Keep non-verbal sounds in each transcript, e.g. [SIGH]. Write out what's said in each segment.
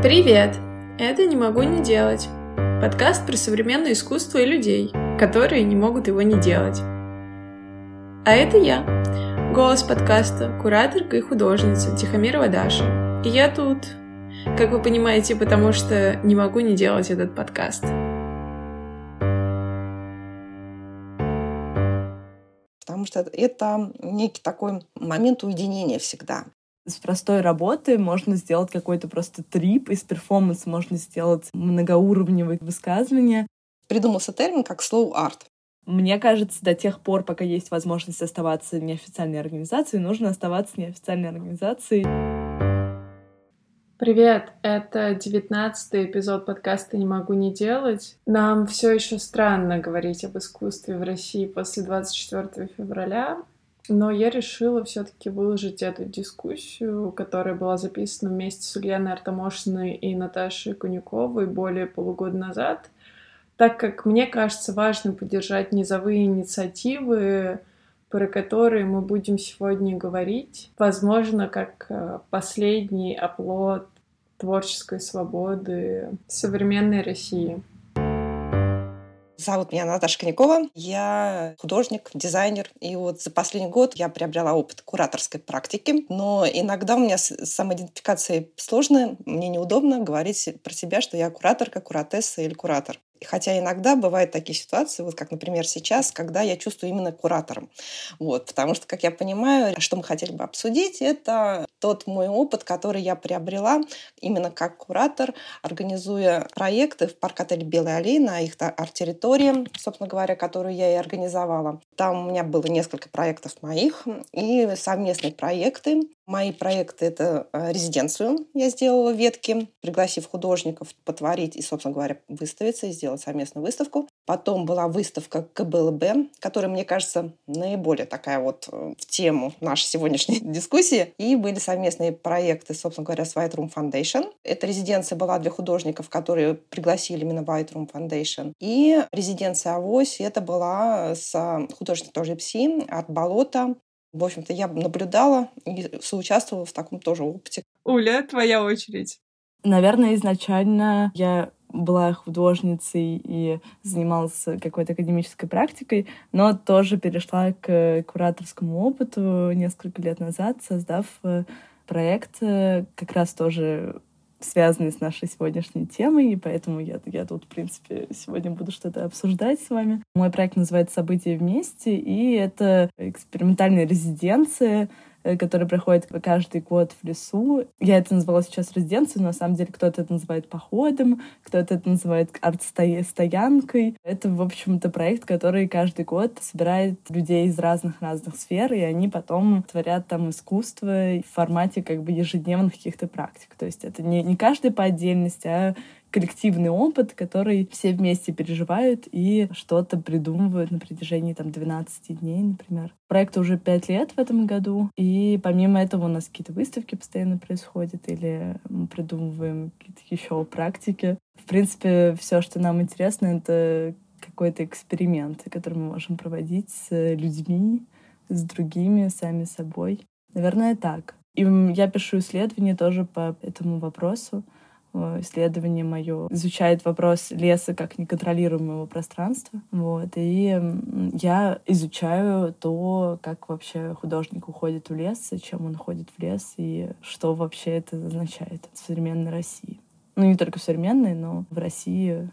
Привет! Это «Не могу не делать» — подкаст про современное искусство и людей, которые не могут его не делать. А это я, голос подкаста, кураторка и художница Тихомирова Даша. И я тут, как вы понимаете, потому что не могу не делать этот подкаст. Потому что это некий такой момент уединения всегда с простой работы можно сделать какой-то просто трип, из перформанса можно сделать многоуровневые высказывания. Придумался термин как slow art. Мне кажется, до тех пор, пока есть возможность оставаться неофициальной организацией, нужно оставаться неофициальной организацией. Привет, это девятнадцатый эпизод подкаста «Не могу не делать». Нам все еще странно говорить об искусстве в России после 24 февраля, но я решила все-таки выложить эту дискуссию, которая была записана вместе с Ульяной Артамошиной и Наташей Куниковой более полугода назад, так как мне кажется важно поддержать низовые инициативы, про которые мы будем сегодня говорить, возможно, как э, последний оплот творческой свободы современной России. Зовут меня Наташа Конякова. Я художник, дизайнер. И вот за последний год я приобрела опыт кураторской практики. Но иногда у меня с самоидентификацией сложно. Мне неудобно говорить про себя, что я кураторка, куратесса или куратор. Хотя иногда бывают такие ситуации, вот как, например, сейчас, когда я чувствую именно куратором. Вот, потому что, как я понимаю, что мы хотели бы обсудить, это тот мой опыт, который я приобрела именно как куратор, организуя проекты в парк-отеле «Белая аллея» на их арт-территории, собственно говоря, которую я и организовала. Там у меня было несколько проектов моих и совместные проекты. Мои проекты — это э, резиденцию я сделала в ветке, пригласив художников потворить и, собственно говоря, выставиться и сделать совместную выставку. Потом была выставка КБЛБ, которая, мне кажется, наиболее такая вот э, в тему нашей сегодняшней [LAUGHS] дискуссии. И были совместные проекты, собственно говоря, с White Room Foundation. Эта резиденция была для художников, которые пригласили именно White Room Foundation. И резиденция Авось, это была с художником тоже ПСИ, от Болота, в общем-то, я наблюдала и соучаствовала в таком тоже опыте. Уля, твоя очередь. Наверное, изначально я была художницей и занималась какой-то академической практикой, но тоже перешла к кураторскому опыту несколько лет назад, создав э, проект э, как раз тоже связанный с нашей сегодняшней темой, и поэтому я, я тут, в принципе, сегодня буду что-то обсуждать с вами. Мой проект называется «События вместе», и это экспериментальная резиденция, который проходит каждый год в лесу. Я это назвала сейчас резиденцией, но на самом деле кто-то это называет походом, кто-то это называет арт-стоянкой. Это, в общем-то, проект, который каждый год собирает людей из разных-разных сфер, и они потом творят там искусство в формате как бы ежедневных каких-то практик. То есть это не, не каждый по отдельности, а коллективный опыт, который все вместе переживают и что-то придумывают на протяжении там 12 дней, например. Проекту уже 5 лет в этом году, и помимо этого у нас какие-то выставки постоянно происходят, или мы придумываем какие-то еще практики. В принципе, все, что нам интересно, это какой-то эксперимент, который мы можем проводить с людьми, с другими, сами собой. Наверное, так. И я пишу исследования тоже по этому вопросу. Э, исследование мое изучает вопрос леса как неконтролируемого пространства. Вот. И я изучаю то, как вообще художник уходит в лес, зачем он ходит в лес и что вообще это означает в современной России. Ну, не только в современной, но в России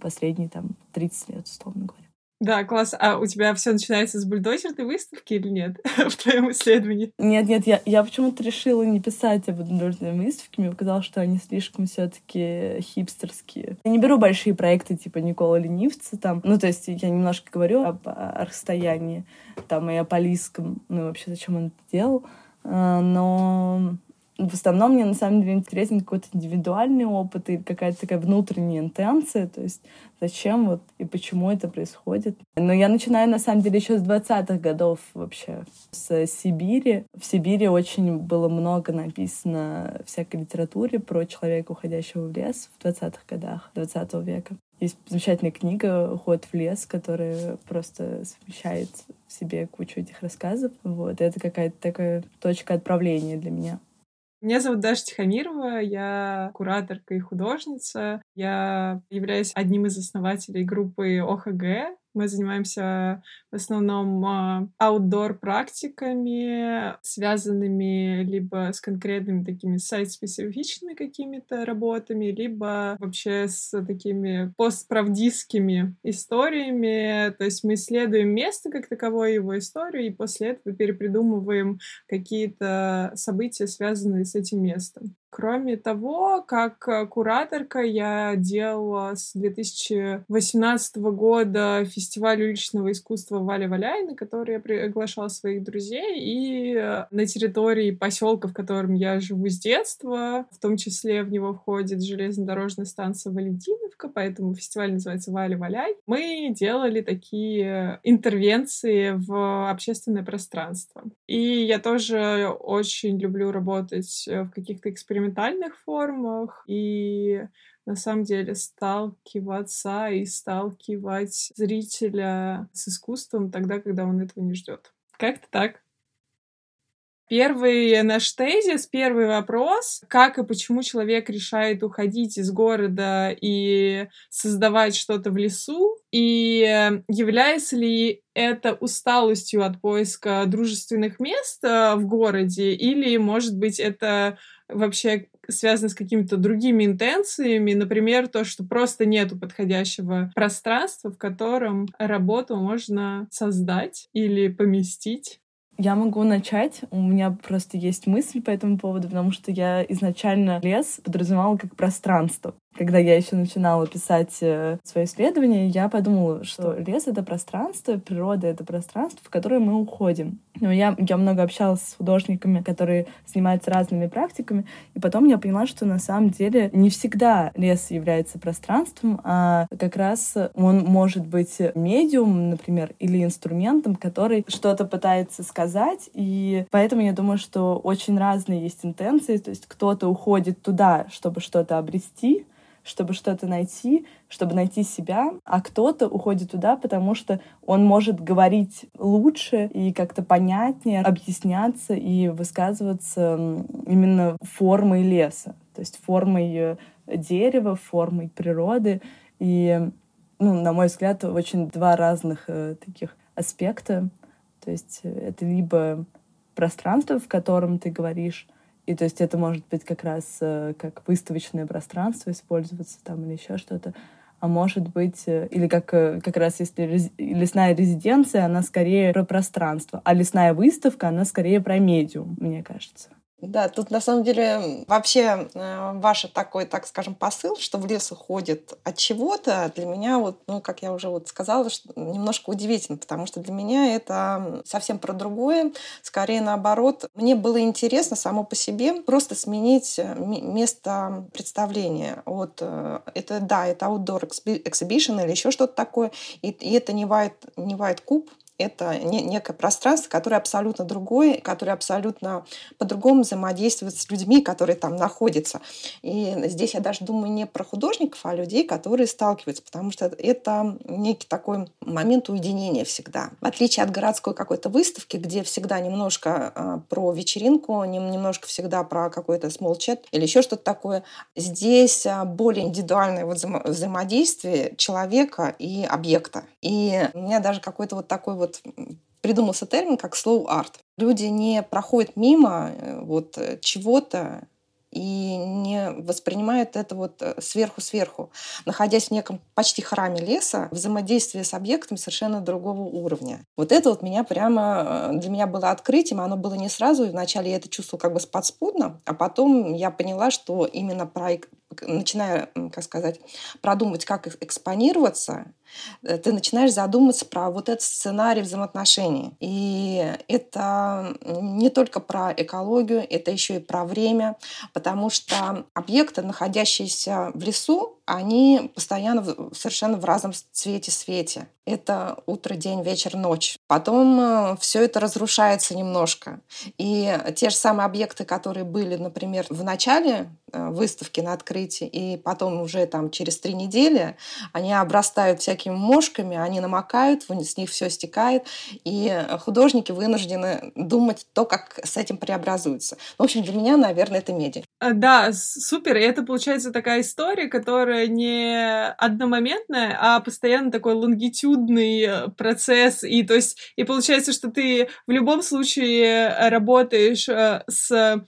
последние там 30 лет, условно говоря. Да, класс. А у тебя все начинается с бульдозерной выставки или нет [LAUGHS] в твоем исследовании? Нет, нет, я, я почему-то решила не писать об бульдозерной выставке. Мне показалось, что они слишком все-таки хипстерские. Я не беру большие проекты типа Никола Ленивца там. Ну, то есть я немножко говорю об расстоянии там и о Полиском. Ну, вообще, зачем он это делал. А, но в основном мне на самом деле интересен какой-то индивидуальный опыт и какая-то такая внутренняя интенция, то есть зачем вот и почему это происходит. Но я начинаю на самом деле еще с 20-х годов вообще, с Сибири. В Сибири очень было много написано всякой литературе про человека, уходящего в лес в 20-х годах 20 века. Есть замечательная книга «Уход в лес», которая просто совмещает в себе кучу этих рассказов. Вот. И это какая-то такая точка отправления для меня. Меня зовут Даша Тихомирова, я кураторка и художница. Я являюсь одним из основателей группы ОХГ, мы занимаемся в основном аутдор практиками, связанными либо с конкретными такими сайт-специфичными какими-то работами, либо вообще с такими постправдистскими историями. То есть мы исследуем место как таковое, его историю, и после этого перепридумываем какие-то события, связанные с этим местом. Кроме того, как э, кураторка я делала с 2018 года фестиваль уличного искусства Валя Валяй, на который я приглашала своих друзей, и э, на территории поселка, в котором я живу с детства, в том числе в него входит железнодорожная станция Валентиновка, поэтому фестиваль называется Валя Валяй. Мы делали такие интервенции в общественное пространство. И я тоже очень люблю работать э, в каких-то экспериментах экспериментальных формах и на самом деле сталкиваться и сталкивать зрителя с искусством тогда, когда он этого не ждет. Как-то так. Первый наш тезис, первый вопрос, как и почему человек решает уходить из города и создавать что-то в лесу, и является ли это усталостью от поиска дружественных мест э, в городе, или, может быть, это вообще связано с какими-то другими интенциями, например, то, что просто нету подходящего пространства, в котором работу можно создать или поместить. Я могу начать. У меня просто есть мысль по этому поводу, потому что я изначально лес подразумевала как пространство. Когда я еще начинала писать э, свои исследования, я подумала, что лес — это пространство, природа — это пространство, в которое мы уходим. Но я, я много общалась с художниками, которые занимаются разными практиками, и потом я поняла, что на самом деле не всегда лес является пространством, а как раз он может быть медиумом, например, или инструментом, который что-то пытается сказать, и поэтому я думаю, что очень разные есть интенции, то есть кто-то уходит туда, чтобы что-то обрести, чтобы что-то найти, чтобы найти себя, а кто-то уходит туда, потому что он может говорить лучше и как-то понятнее, объясняться и высказываться именно формой леса, то есть формой э, дерева, формой природы. И, ну, на мой взгляд, очень два разных э, таких аспекта. То есть э, это либо пространство, в котором ты говоришь, и то есть это может быть как раз э, как выставочное пространство использоваться там или еще что-то. А может быть, э, или как, э, как раз если лесная резиденция, она скорее про пространство, а лесная выставка, она скорее про медиум, мне кажется. Да, тут на самом деле вообще э, ваш такой, так скажем, посыл, что в лес уходит от чего-то, для меня вот, ну, как я уже вот сказала, что немножко удивительно, потому что для меня это совсем про другое, скорее наоборот. Мне было интересно само по себе просто сменить э, место представления. Вот э, это, да, это outdoor exhibition или еще что-то такое, и, и это не white, не white куб, это некое пространство, которое абсолютно другое, которое абсолютно по-другому взаимодействует с людьми, которые там находятся. И здесь я даже думаю не про художников, а людей, которые сталкиваются, потому что это некий такой момент уединения всегда. В отличие от городской какой-то выставки, где всегда немножко э, про вечеринку, немножко всегда про какой-то small chat или еще что-то такое, здесь а, более индивидуальное вот вза взаимодействие человека и объекта. И у меня даже какой-то вот такой вот вот придумался термин как slow art. Люди не проходят мимо э, вот э, чего-то и не воспринимают это вот э, сверху-сверху. Находясь в неком почти храме леса, взаимодействие с объектом совершенно другого уровня. Вот это вот меня прямо для меня было открытием, оно было не сразу, и вначале я это чувствовала как бы подспудно, а потом я поняла, что именно про, начиная, как сказать, продумать, как экспонироваться, Э, ты начинаешь задумываться про вот этот сценарий взаимоотношений. И это не только про экологию, это еще и про время, потому что объекты, находящиеся в лесу, они постоянно совершенно в разном цвете-свете. Это утро, день, вечер, ночь. Потом э, все это разрушается немножко. И те же самые объекты, которые были, например, в начале э, выставки на открытии, и потом уже там через три недели, они обрастают всякими мошками, они намокают, с них все стекает, и художники вынуждены думать то, как с этим преобразуется. В общем, для меня, наверное, это медиа. А, да, супер. И это получается такая история, которая не одномоментная, а постоянно такой лонгитюдный э, процесс. И то есть, и получается, что ты в любом случае работаешь э, с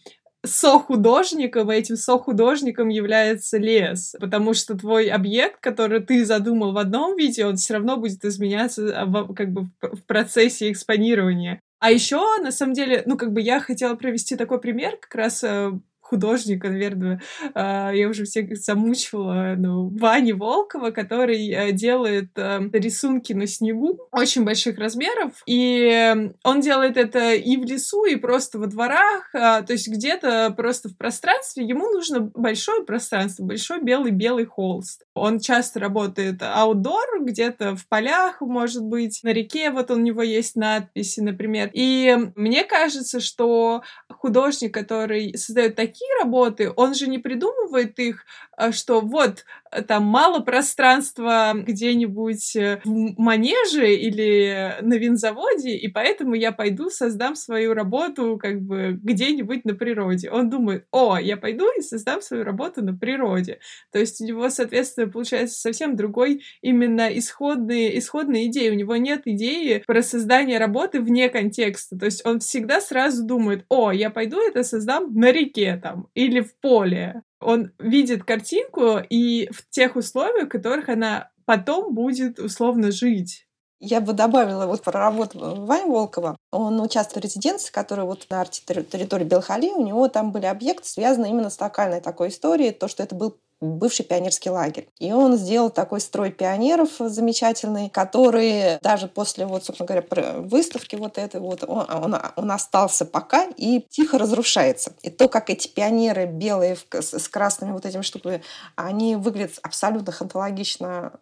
со-художником, и этим со-художником является лес, потому что твой объект, который ты задумал в одном виде, он все равно будет изменяться в, как бы в процессе экспонирования. А еще, на самом деле, ну, как бы я хотела провести такой пример, как раз э, художника, наверное, а, я уже всех замучила, ну, Вани Волкова, который э, делает э, рисунки на снегу очень больших размеров, и он делает это и в лесу, и просто во дворах, а, то есть где-то просто в пространстве, ему нужно большое пространство, большой белый-белый холст. Он часто работает аутдор, где-то в полях, может быть, на реке, вот у него есть надписи, например. И мне кажется, что художник, который создает такие работы, он же не придумывает их, а, что вот там мало пространства где-нибудь э, в манеже или на винзаводе, и поэтому я пойду создам свою работу как бы где-нибудь на природе. Он думает, о, я пойду и создам свою работу на природе. То есть у него, соответственно, получается совсем другой именно исходные, исходные идеи. У него нет идеи про создание работы вне контекста. То есть он всегда сразу думает, о, я пойду это создам на реке там или в поле. Он видит картинку и в тех условиях, в которых она потом будет условно жить. Я бы добавила вот про работу Вани Волкова. Он участвовал в резиденции, которая вот на арт-территории Белхали. У него там были объекты, связанные именно с локальной такой историей. То, что это был бывший пионерский лагерь. И он сделал такой строй пионеров замечательный, который даже после, вот, собственно говоря, выставки вот этой вот, он, он, он остался пока и тихо разрушается. И то, как эти пионеры белые с красными вот этими штуками, они выглядят абсолютно хантологично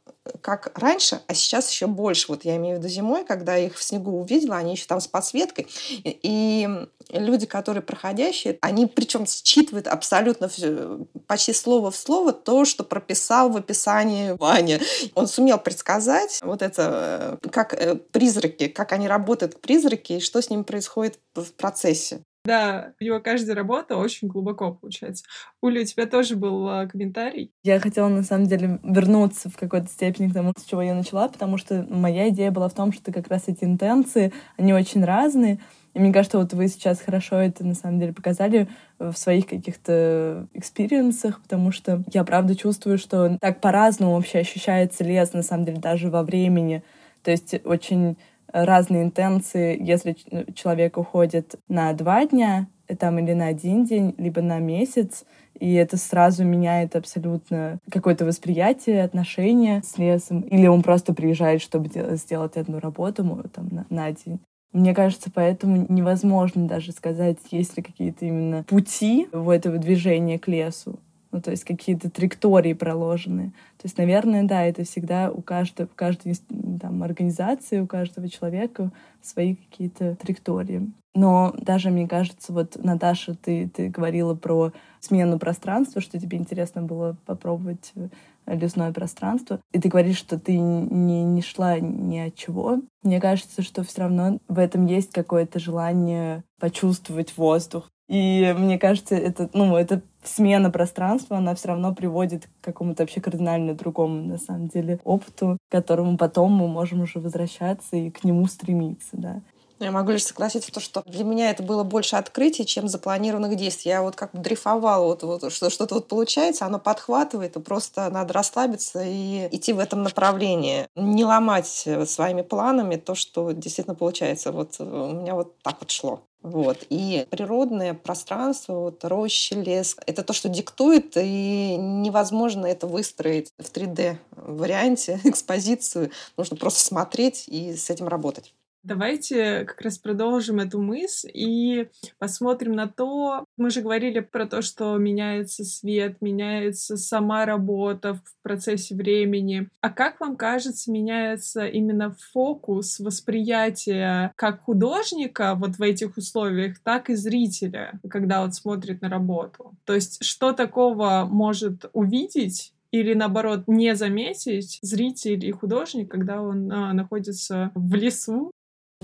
как раньше, а сейчас еще больше. Вот я имею в виду зимой, когда их в снегу увидела, они еще там с подсветкой. И люди, которые проходящие, они причем считывают абсолютно все, почти слово в слово то, что прописал в описании Ваня. Он сумел предсказать вот это, э, как э, призраки, как они работают, призраки, и что с ними происходит в процессе. Да, его каждая работа очень глубоко получается. Уля, у тебя тоже был а, комментарий? Я хотела, на самом деле, вернуться в какой-то степени к тому, с чего я начала, потому что моя идея была в том, что как раз эти интенции, они очень разные. И мне кажется, вот вы сейчас хорошо это, на самом деле, показали в своих каких-то экспириенсах, потому что я правда чувствую, что так по-разному вообще ощущается лес, на самом деле, даже во времени. То есть очень разные интенции, если человек уходит на два дня, э, там, или на один день, либо на месяц, и это сразу меняет абсолютно какое-то восприятие, отношение с лесом. Или он просто приезжает, чтобы сделать одну работу там, на, на день. Мне кажется, поэтому невозможно даже сказать, есть ли какие-то именно пути в этого движения к лесу ну, то есть какие-то траектории проложены. То есть, наверное, да, это всегда у каждой, у каждой там, организации, у каждого человека свои какие-то траектории. Но даже, мне кажется, вот, Наташа, ты, ты говорила про смену пространства, что тебе интересно было попробовать э, лесное пространство. И ты говоришь, что ты не, не шла ни от чего. Мне кажется, что все равно в этом есть какое-то желание почувствовать воздух. И мне кажется, это, ну, это смена пространства, она все равно приводит к какому-то вообще кардинально другому, на самом деле, опыту, к которому потом мы можем уже возвращаться и к нему стремиться, да. Я могу лишь согласиться, то, что для меня это было больше открытий, чем запланированных действий. Я вот как дрейфовала, вот, вот, что что-то вот получается, оно подхватывает, и просто надо расслабиться и идти в этом направлении. Не ломать своими планами то, что действительно получается. Вот у меня вот так вот шло. Вот. И природное пространство, вот, рощи, лес, это то, что диктует, и невозможно это выстроить в 3D варианте, [LAUGHS] экспозицию. Нужно просто смотреть и с этим работать. Давайте как раз продолжим эту мысль и посмотрим на то, мы же говорили про то, что меняется свет, меняется сама работа в процессе времени. А как вам кажется, меняется именно фокус восприятия как художника вот в этих условиях, так и зрителя, когда он смотрит на работу? То есть что такого может увидеть или наоборот не заметить зритель и художник, когда он а, находится в лесу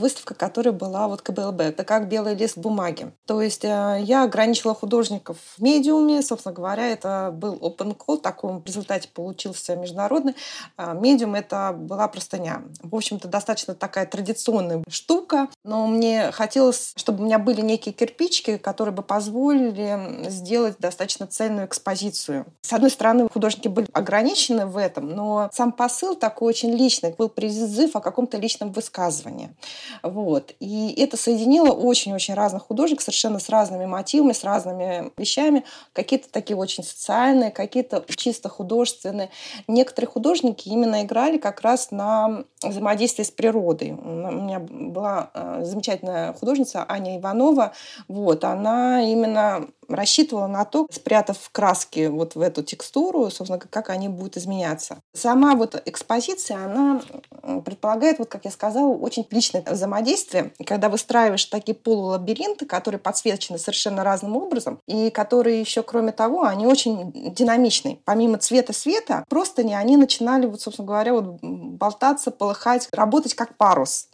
выставка, которая была вот КБЛБ. Это как белый лист бумаги. То есть э, я ограничила художников в медиуме. Собственно говоря, это был open call. Такой в результате получился международный. А, медиум — это была простыня. В общем-то, достаточно такая традиционная штука. Но мне хотелось, чтобы у меня были некие кирпичики, которые бы позволили сделать достаточно цельную экспозицию. С одной стороны, художники были ограничены в этом, но сам посыл такой очень личный. Был призыв о каком-то личном высказывании. Вот. И это соединило очень-очень разных художников совершенно с разными мотивами, с разными вещами. Какие-то такие очень социальные, какие-то чисто художественные. Некоторые художники именно играли как раз на взаимодействии с природой. У меня была э, замечательная художница Аня Иванова. Вот. Она именно рассчитывала на то, спрятав краски вот в эту текстуру, собственно, как они будут изменяться. Сама вот экспозиция, она предполагает, вот как я сказала, очень личное взаимодействие. Когда выстраиваешь такие полулабиринты, которые подсвечены совершенно разным образом, и которые еще, кроме того, они очень динамичны. Помимо цвета света, просто не они начинали, вот, собственно говоря, вот болтаться, полыхать, работать как парус.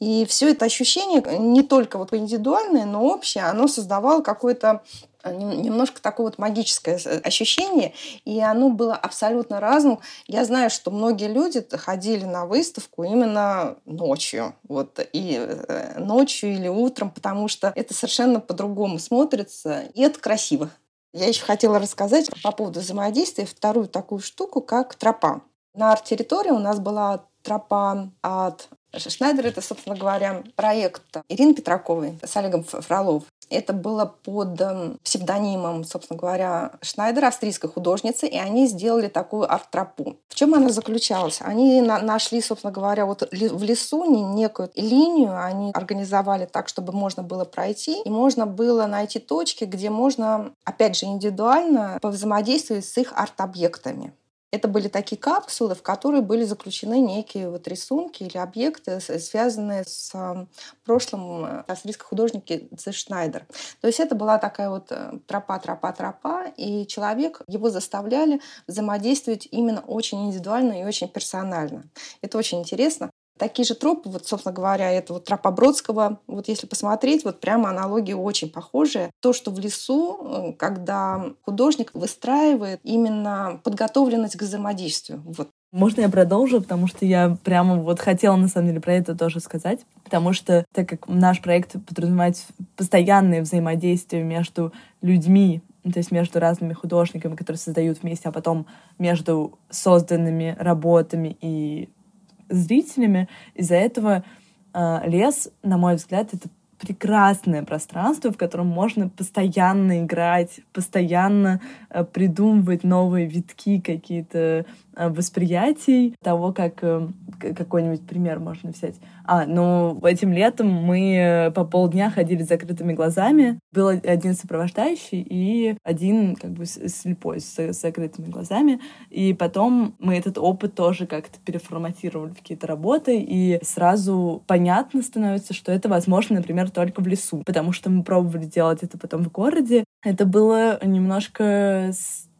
И все это ощущение не только вот индивидуальное, но общее, оно создавало какое-то Э, немножко такое вот магическое ощущение, и оно было абсолютно разным. Я знаю, что многие люди ходили на выставку именно ночью, вот, и э, ночью или утром, потому что это совершенно по-другому смотрится, и это красиво. Я еще хотела рассказать по поводу взаимодействия вторую такую штуку, как тропа. На арт-территории у нас была тропа от Шнайдер — это, собственно говоря, проект Ирины Петраковой с Олегом Фролов. Это было под эм, псевдонимом, собственно говоря, Шнайдер, австрийской художницы, и они сделали такую арт-тропу. В чем она заключалась? Они на нашли, собственно говоря, вот в лесу некую линию, они организовали так, чтобы можно было пройти, и можно было найти точки, где можно, опять же, индивидуально повзаимодействовать с их арт-объектами. Это были такие капсулы, в которые были заключены некие вот рисунки или объекты, связанные с прошлым э, австрийской художники Ц. Шнайдер. То есть это была такая вот э, тропа, тропа, тропа, и человек, его заставляли взаимодействовать именно очень индивидуально и очень персонально. Это очень интересно. Такие же тропы, вот, собственно говоря, это вот тропа Бродского. Вот если посмотреть, вот прямо аналогии очень похожие. То, что в лесу, э, когда художник выстраивает именно подготовленность к взаимодействию. Вот. Можно я продолжу, потому что я прямо вот хотела на самом деле про это тоже сказать, потому что так как наш проект подразумевает постоянное взаимодействие между людьми, то есть между разными художниками, которые создают вместе, а потом между созданными работами и зрителями. Из-за этого э, лес, на мой взгляд, это прекрасное пространство, в котором можно постоянно играть, постоянно э, придумывать новые витки какие-то восприятий того, как э, какой-нибудь пример можно взять. А, ну, этим летом мы по полдня ходили с закрытыми глазами. Был один сопровождающий и один как бы слепой с закрытыми глазами. И потом мы этот опыт тоже как-то переформатировали в какие-то работы, и сразу понятно становится, что это возможно, например, только в лесу, потому что мы пробовали делать это потом в городе. Это было немножко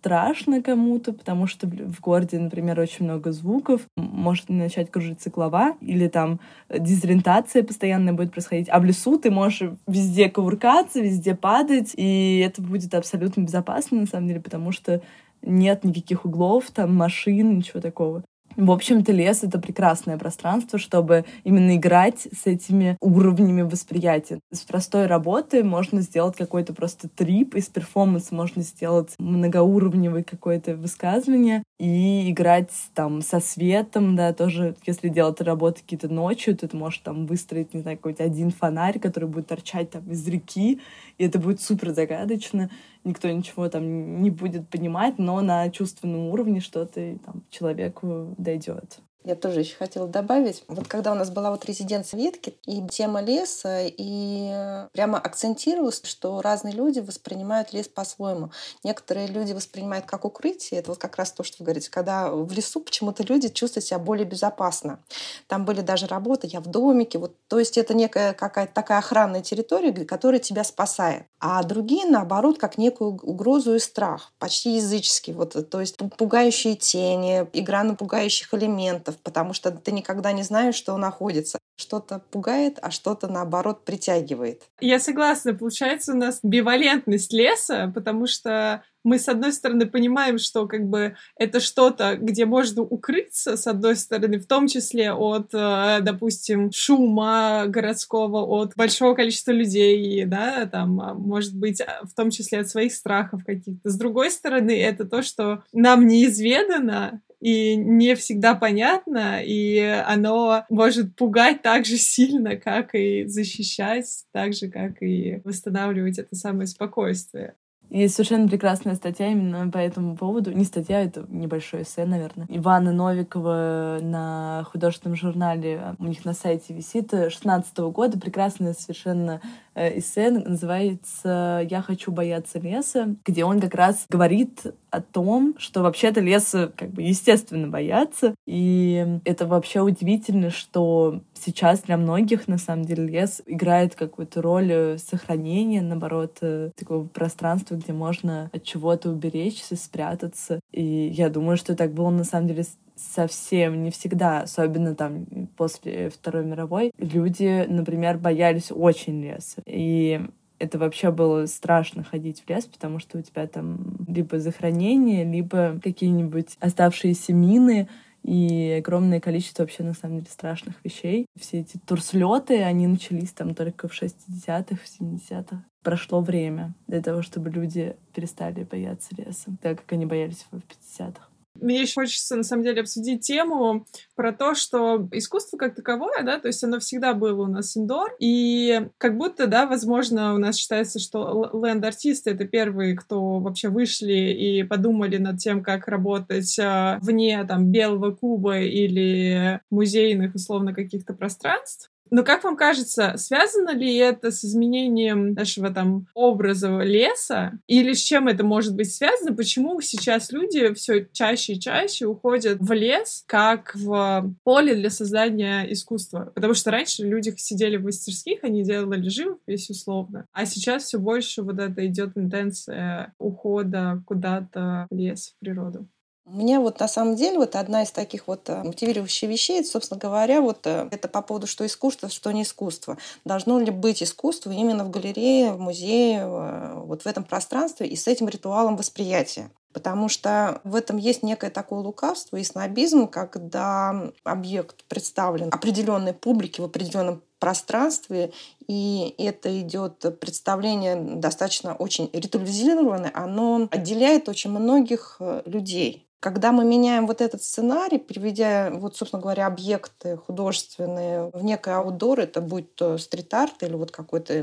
страшно кому-то, потому что в городе, например, очень много звуков, может начать кружиться голова, или там дезориентация постоянно будет происходить. А в лесу ты можешь везде кувыркаться, везде падать, и это будет абсолютно безопасно, на самом деле, потому что нет никаких углов, там машин, ничего такого. В общем-то, лес — это прекрасное пространство, чтобы именно играть с этими уровнями восприятия. С простой работы можно сделать какой-то просто трип, из перформанса можно сделать многоуровневое какое-то высказывание и играть там со светом, да, тоже, если делать работы какие-то ночью, то ты можешь там выстроить, не знаю, какой-то один фонарь, который будет торчать там из реки, и это будет супер загадочно никто ничего там не будет понимать, но на чувственном уровне что-то там человеку дойдет. Я тоже еще хотела добавить. Вот когда у нас была вот резиденция ветки и тема леса, и прямо акцентировалось, что разные люди воспринимают лес по-своему. Некоторые люди воспринимают как укрытие. Это вот как раз то, что вы говорите. Когда в лесу почему-то люди чувствуют себя более безопасно. Там были даже работы, я в домике. Вот, то есть это некая какая-то такая охранная территория, которая тебя спасает. А другие, наоборот, как некую угрозу и страх. Почти языческий. Вот, то есть пугающие тени, игра на пугающих элементов потому что ты никогда не знаешь, что находится. Что-то пугает, а что-то, наоборот, притягивает. Я согласна. Получается у нас бивалентность леса, потому что мы, с одной стороны, понимаем, что как бы это что-то, где можно укрыться, с одной стороны, в том числе от, э, допустим, шума городского, от большого количества людей, да, там, а, может быть, а, в том числе от своих страхов каких-то. С другой стороны, это то, что нам неизведано, и не всегда понятно, и оно может пугать так же сильно, как и защищать, так же, как и восстанавливать это самое спокойствие. Есть совершенно прекрасная статья именно по этому поводу. Не статья, это небольшой эссе, наверное. Ивана Новикова на художественном журнале, у них на сайте висит, 16 года, прекрасная совершенно Э, эссе, называется «Я хочу бояться леса», где он как раз говорит о том, что вообще-то леса как бы естественно бояться. И это вообще удивительно, что сейчас для многих, на самом деле, лес играет какую-то роль сохранения, наоборот, э, такого пространства, где можно от чего-то уберечься, спрятаться. И я думаю, что так было на самом деле совсем не всегда, особенно там после Второй мировой, люди, например, боялись очень леса. И это вообще было страшно ходить в лес, потому что у тебя там либо захоронение, либо какие-нибудь оставшиеся мины, и огромное количество вообще, на самом деле, страшных вещей. Все эти турслеты, они начались там только в 60-х, в 70-х. Прошло время для того, чтобы люди перестали бояться леса, так как они боялись его в 50-х. Мне еще хочется, на самом деле, обсудить тему про то, что искусство как таковое, да, то есть оно всегда было у нас индор, и как будто, да, возможно, у нас считается, что ленд-артисты — это первые, кто вообще вышли и подумали над тем, как работать а, вне, там, белого куба или музейных, условно, каких-то пространств. Но как вам кажется, связано ли это с изменением нашего там образа леса? Или с чем это может быть связано? Почему сейчас люди все чаще и чаще уходят в лес как в поле для создания искусства? Потому что раньше люди сидели в мастерских, они делали живопись условно, а сейчас все больше вот это идет тенденция ухода куда-то в лес, в природу. Мне вот на самом деле вот одна из таких вот э, мотивирующих вещей, собственно говоря, вот э, это по поводу, что искусство, что не искусство. Должно ли быть искусство именно в галерее, в музее, э, вот в этом пространстве и с этим ритуалом восприятия? Потому что в этом есть некое такое лукавство и снобизм, когда объект представлен определенной публике в определенном пространстве, и это идет представление достаточно очень ритуализированное, оно отделяет очень многих людей когда мы меняем вот этот сценарий, приведя, вот, собственно говоря, объекты художественные в некий аутдор, это будет то стрит-арт или вот какой-то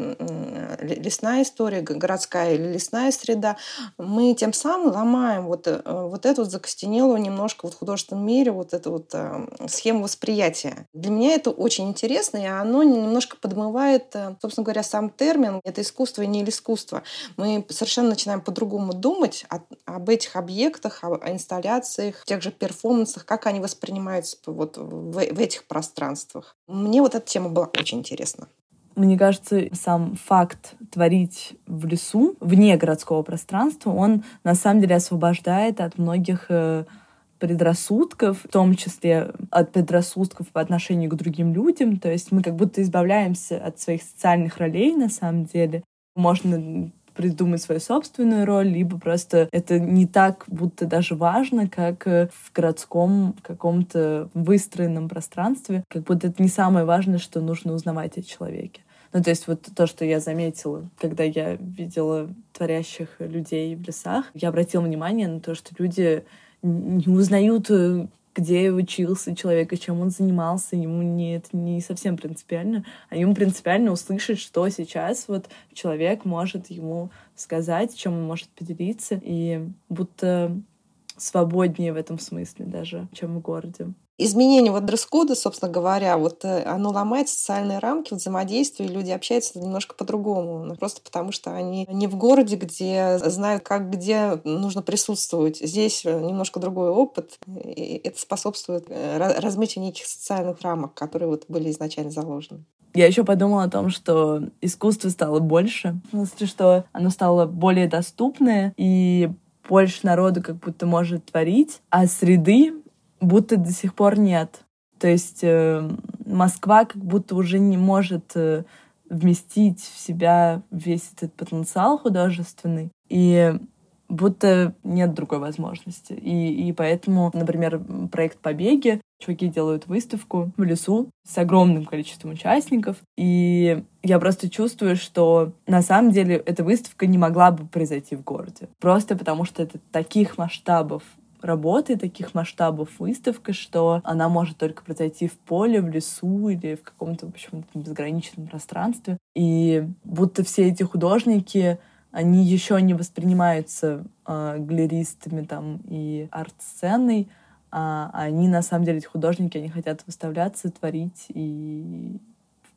лесная история, городская или лесная среда, мы тем самым ломаем вот, э, вот эту вот закостенелую немножко вот в художественном мире вот эту вот э, схему восприятия. Для меня это очень интересно, и оно немножко подмывает, э, собственно говоря, сам термин «это искусство и не искусство». Мы совершенно начинаем по-другому думать об этих объектах, о инсталляциях, инсталляциях, тех же перформансах, как они воспринимаются вот в, в этих пространствах. Мне вот эта тема была очень интересна. Мне кажется, сам факт творить в лесу, вне городского пространства, он на самом деле освобождает от многих э, предрассудков, в том числе от предрассудков по отношению к другим людям. То есть мы как будто избавляемся от своих социальных ролей на самом деле. Можно придумать свою собственную роль, либо просто это не так будто даже важно, как э, в городском каком-то выстроенном пространстве, как будто это не самое важное, что нужно узнавать о человеке. Ну, то есть вот то, что я заметила, когда я видела творящих людей в лесах, я обратила внимание на то, что люди не узнают э, где учился человек и чем он занимался, ему не, это не совсем принципиально, а ему принципиально услышать, что сейчас вот человек может ему сказать, чем он может поделиться, и будто свободнее в этом смысле даже, чем в городе. Изменение вот дресс-кода, собственно говоря, вот э, оно ломает социальные рамки взаимодействия, и люди общаются немножко по-другому. Ну, просто потому что они не в городе, где знают, как где нужно присутствовать. Здесь э, немножко другой опыт, и это способствует э, размытию неких социальных рамок, которые вот были изначально заложены. Я еще подумала о том, что искусство стало больше, в смысле, что оно стало более доступное, и больше народу как будто может творить, а среды будто до сих пор нет. То есть э, Москва как будто уже не может э, вместить в себя весь этот потенциал художественный. И будто нет другой возможности. И, и поэтому, например, проект «Побеги», чуваки делают выставку в лесу с огромным количеством участников, и я просто чувствую, что на самом деле эта выставка не могла бы произойти в городе. Просто потому что это таких масштабов работы, таких масштабов выставка, что она может только произойти в поле, в лесу или в каком-то, в общем, безграничном пространстве. И будто все эти художники они еще не воспринимаются э, галеристами там и арт-сценой, а они на самом деле эти художники, они хотят выставляться, творить и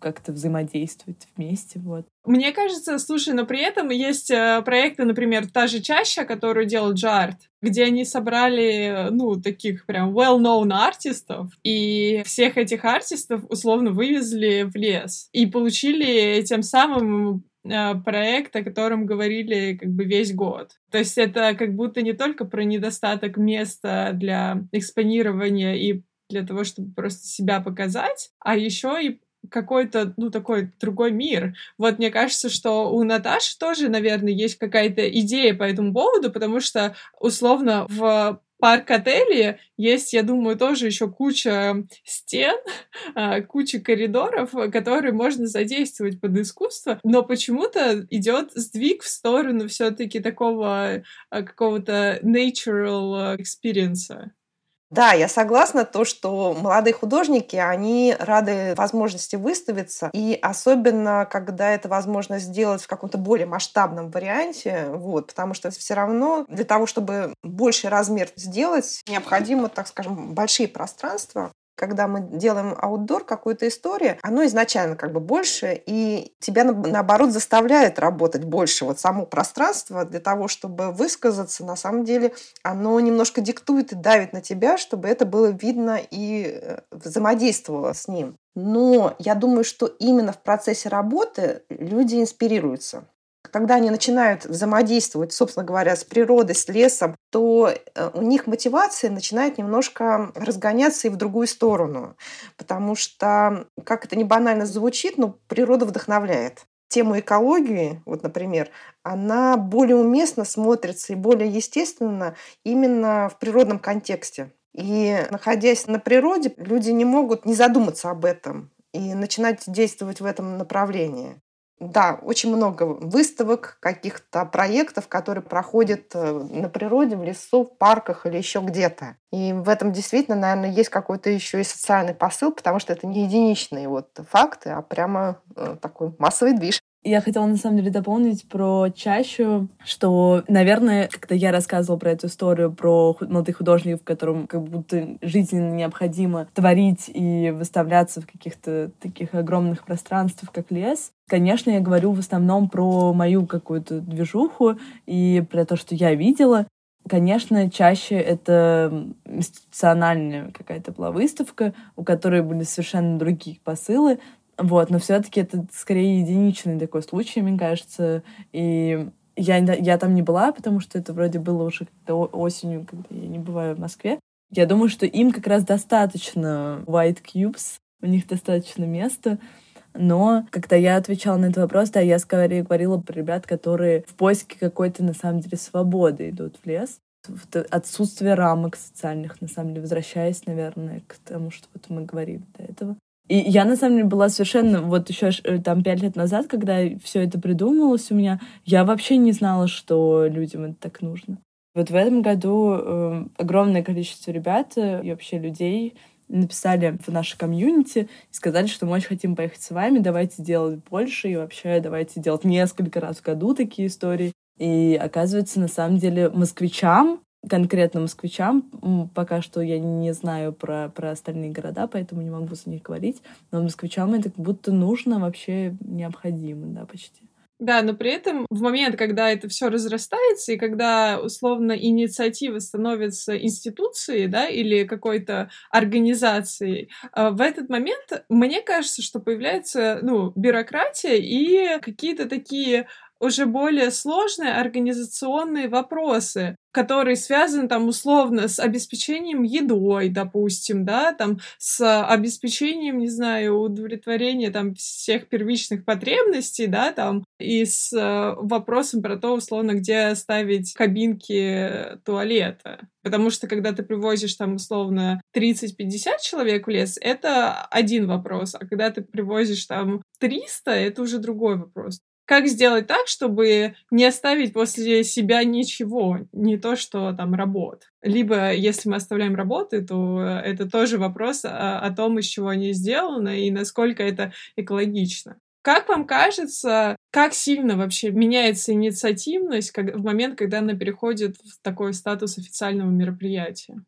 как-то взаимодействовать вместе, вот. Мне кажется, слушай, но при этом есть э, проекты, например, та же чаща, которую делал Джарт, где они собрали, ну, таких прям well-known артистов, и всех этих артистов условно вывезли в лес, и получили тем самым э, проект, о котором говорили как бы весь год. То есть это как будто не только про недостаток места для экспонирования и для того, чтобы просто себя показать, а еще и какой-то, ну, такой другой мир. Вот мне кажется, что у Наташи тоже, наверное, есть какая-то идея по этому поводу, потому что, условно, в парк-отеле есть, я думаю, тоже еще куча стен, [LAUGHS] а, куча коридоров, которые можно задействовать под искусство, но почему-то идет сдвиг в сторону все-таки такого а, какого-то natural experience. Да, я согласна, то, что молодые художники, они рады возможности выставиться, и особенно, когда это возможно сделать в каком-то более масштабном варианте, вот, потому что все равно для того, чтобы больший размер сделать, необходимо, так скажем, большие пространства, когда мы делаем аутдор, какую-то историю, оно изначально как бы больше, и тебя, наоборот, заставляет работать больше. Вот само пространство для того, чтобы высказаться, на самом деле, оно немножко диктует и давит на тебя, чтобы это было видно и э, взаимодействовало с ним. Но я думаю, что именно в процессе работы люди инспирируются когда они начинают взаимодействовать, собственно говоря, с природой, с лесом, то э, у них мотивация начинает немножко разгоняться и в другую сторону. Потому что, как это не банально звучит, но природа вдохновляет. Тему экологии, вот, например, она более уместно смотрится и более естественно именно в природном контексте. И находясь на природе, люди не могут не задуматься об этом и начинать действовать в этом направлении. Да, очень много выставок, каких-то проектов, которые проходят э, на природе, в лесу, в парках или еще где-то. И в этом действительно, наверное, есть какой-то еще и социальный посыл, потому что это не единичные вот факты, а прямо э, такой массовый движ. Я хотела, на самом деле, дополнить про чащу, что, наверное, когда я рассказывала про эту историю, про молодых художников, которым как будто жизненно необходимо творить и выставляться в каких-то таких огромных пространствах, как лес, Конечно, я говорю в основном про мою какую-то движуху и про то, что я видела. Конечно, чаще это институциональная какая-то была выставка, у которой были совершенно другие посылы, вот, но все-таки это скорее единичный такой случай, мне кажется. И я, я там не была, потому что это вроде было уже как-то осенью, когда я не бываю в Москве. Я думаю, что им как раз достаточно white cubes, у них достаточно места. Но когда я отвечала на этот вопрос, да, я скорее говорила про ребят, которые в поиске какой-то, на самом деле, свободы идут в лес. Отсутствие рамок социальных, на самом деле, возвращаясь, наверное, к тому, что вот мы говорили до этого. И я, на самом деле, была совершенно... Вот еще э, там пять лет назад, когда все это придумалось у меня, я вообще не знала, что людям это так нужно. Вот в этом году э, огромное количество ребят э, и вообще людей написали в наше комьюнити и сказали, что мы очень хотим поехать с вами, давайте делать больше и вообще давайте делать несколько раз в году такие истории. И оказывается, на самом деле, москвичам конкретно москвичам. Пока что я не знаю про, про остальные города, поэтому не могу за них говорить. Но москвичам это как будто нужно, вообще необходимо, да, почти. Да, но при этом в момент, когда это все разрастается, и когда условно инициатива становится институцией, да, или какой-то организацией, а, в этот момент мне кажется, что появляется, ну, бюрократия и какие-то такие уже более сложные организационные вопросы, которые связаны там условно с обеспечением едой, допустим, да, там с обеспечением, не знаю, удовлетворения там всех первичных потребностей, да, там и с э, вопросом про то, условно, где ставить кабинки туалета. Потому что когда ты привозишь там условно 30-50 человек в лес, это один вопрос, а когда ты привозишь там 300, это уже другой вопрос как сделать так, чтобы не оставить после себя ничего, не то, что там работ. Либо, если мы оставляем работы, то это тоже вопрос о, о том, из чего они сделаны и насколько это экологично. Как вам кажется, как сильно вообще меняется инициативность как, в момент, когда она переходит в такой статус официального мероприятия?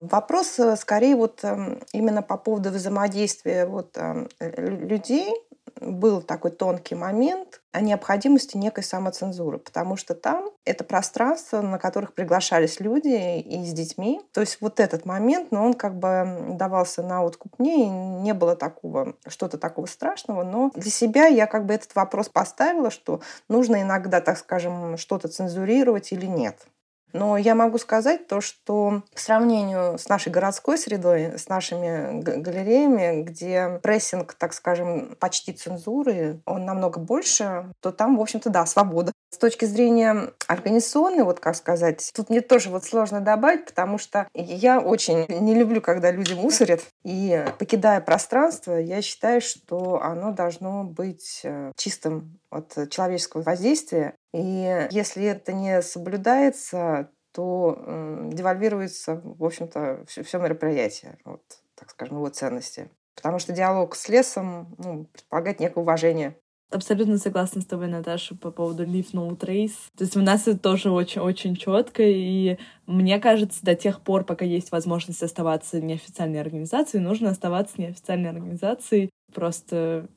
Вопрос э, скорее вот эм, именно по поводу взаимодействия вот эм, людей был такой тонкий момент о необходимости некой самоцензуры, потому что там это пространство, на которых приглашались люди и с детьми. То есть вот этот момент, но он как бы давался на откуп мне, и не было такого, что-то такого страшного, но для себя я как бы этот вопрос поставила, что нужно иногда, так скажем, что-то цензурировать или нет. Но я могу сказать то, что по сравнению с нашей городской средой, с нашими галереями, где прессинг, так скажем, почти цензуры, он намного больше, то там, в общем-то, да, свобода. С точки зрения организационной, вот как сказать, тут мне тоже вот сложно добавить, потому что я очень не люблю, когда люди мусорят. И покидая пространство, я считаю, что оно должно быть э, чистым от человеческого воздействия. И если это не соблюдается, то девальвируется, в общем-то, все, все мероприятие, вот, так скажем, его ценности. Потому что диалог с лесом ну, предполагает некое уважение. Абсолютно согласна с тобой, Наташа, по поводу Leave No Trace. То есть у нас это тоже очень-очень четко, и мне кажется, до тех пор, пока есть возможность оставаться неофициальной организацией, нужно оставаться неофициальной организацией, просто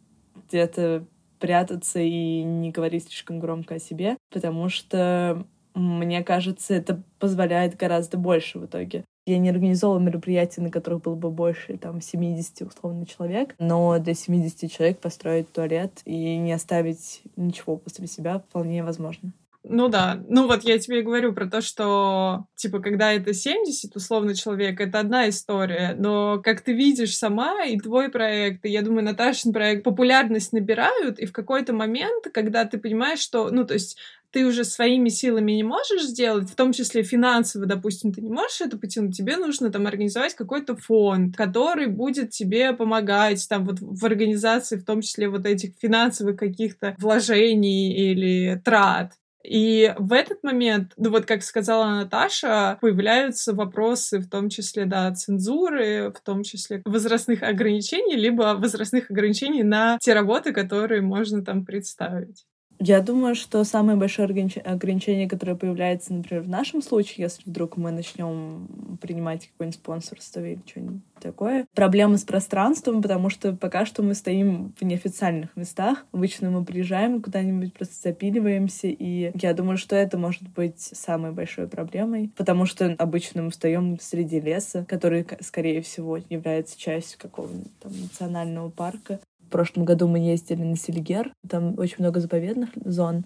где-то прятаться и не говорить слишком громко о себе, потому что мне кажется, это позволяет гораздо больше в итоге. Я не организовала мероприятия, на которых было бы больше там 70 условно человек, но для 70 человек построить туалет и не оставить ничего после себя вполне возможно. Ну да, ну вот я тебе и говорю про то, что, типа, когда это 70, условно, человек, это одна история, но как ты видишь сама, и твой проект, и, я думаю, Наташин проект популярность набирают, и в какой-то момент, когда ты понимаешь, что, ну, то есть ты уже своими силами не можешь сделать, в том числе финансово, допустим, ты не можешь это потянуть, тебе нужно там организовать какой-то фонд, который будет тебе помогать там вот в организации, в том числе вот этих финансовых каких-то вложений или трат. И в этот момент, ну вот как сказала Наташа, появляются вопросы, в том числе, да, цензуры, в том числе возрастных ограничений, либо возрастных ограничений на те работы, которые можно там представить. Я думаю, что самое большое ограничение, которое появляется, например, в нашем случае, если вдруг мы начнем принимать какое-нибудь спонсорство или что-нибудь такое, проблема с пространством, потому что пока что мы стоим в неофициальных местах. Обычно мы приезжаем куда-нибудь, просто запиливаемся, и я думаю, что это может быть самой большой проблемой, потому что обычно мы встаем среди леса, который, скорее всего, является частью какого-нибудь там национального парка прошлом году мы ездили на Селигер, там очень много заповедных зон,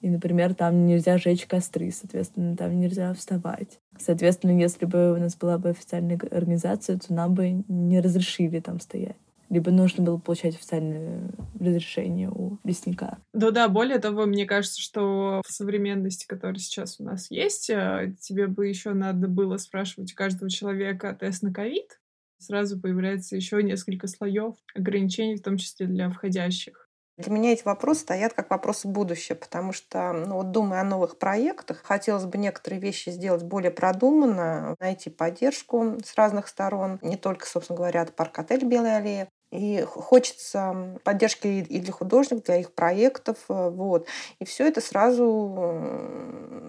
и, например, там нельзя жечь костры, соответственно, там нельзя вставать. Соответственно, если бы у нас была бы официальная организация, то нам бы не разрешили там стоять либо нужно было получать официальное разрешение у лесника. Да, да, более того, мне кажется, что в современности, которая сейчас у нас есть, э, тебе бы еще надо было спрашивать у каждого человека тест на ковид, сразу появляется еще несколько слоев ограничений, в том числе для входящих. Для меня эти вопросы стоят как вопросы будущего, потому что, ну, вот думая о новых проектах, хотелось бы некоторые вещи сделать более продуманно, найти поддержку с разных сторон, не только, собственно говоря, от парк-отель «Белая аллея», И хочется поддержки и для художников, для их проектов. Э, вот. И все это сразу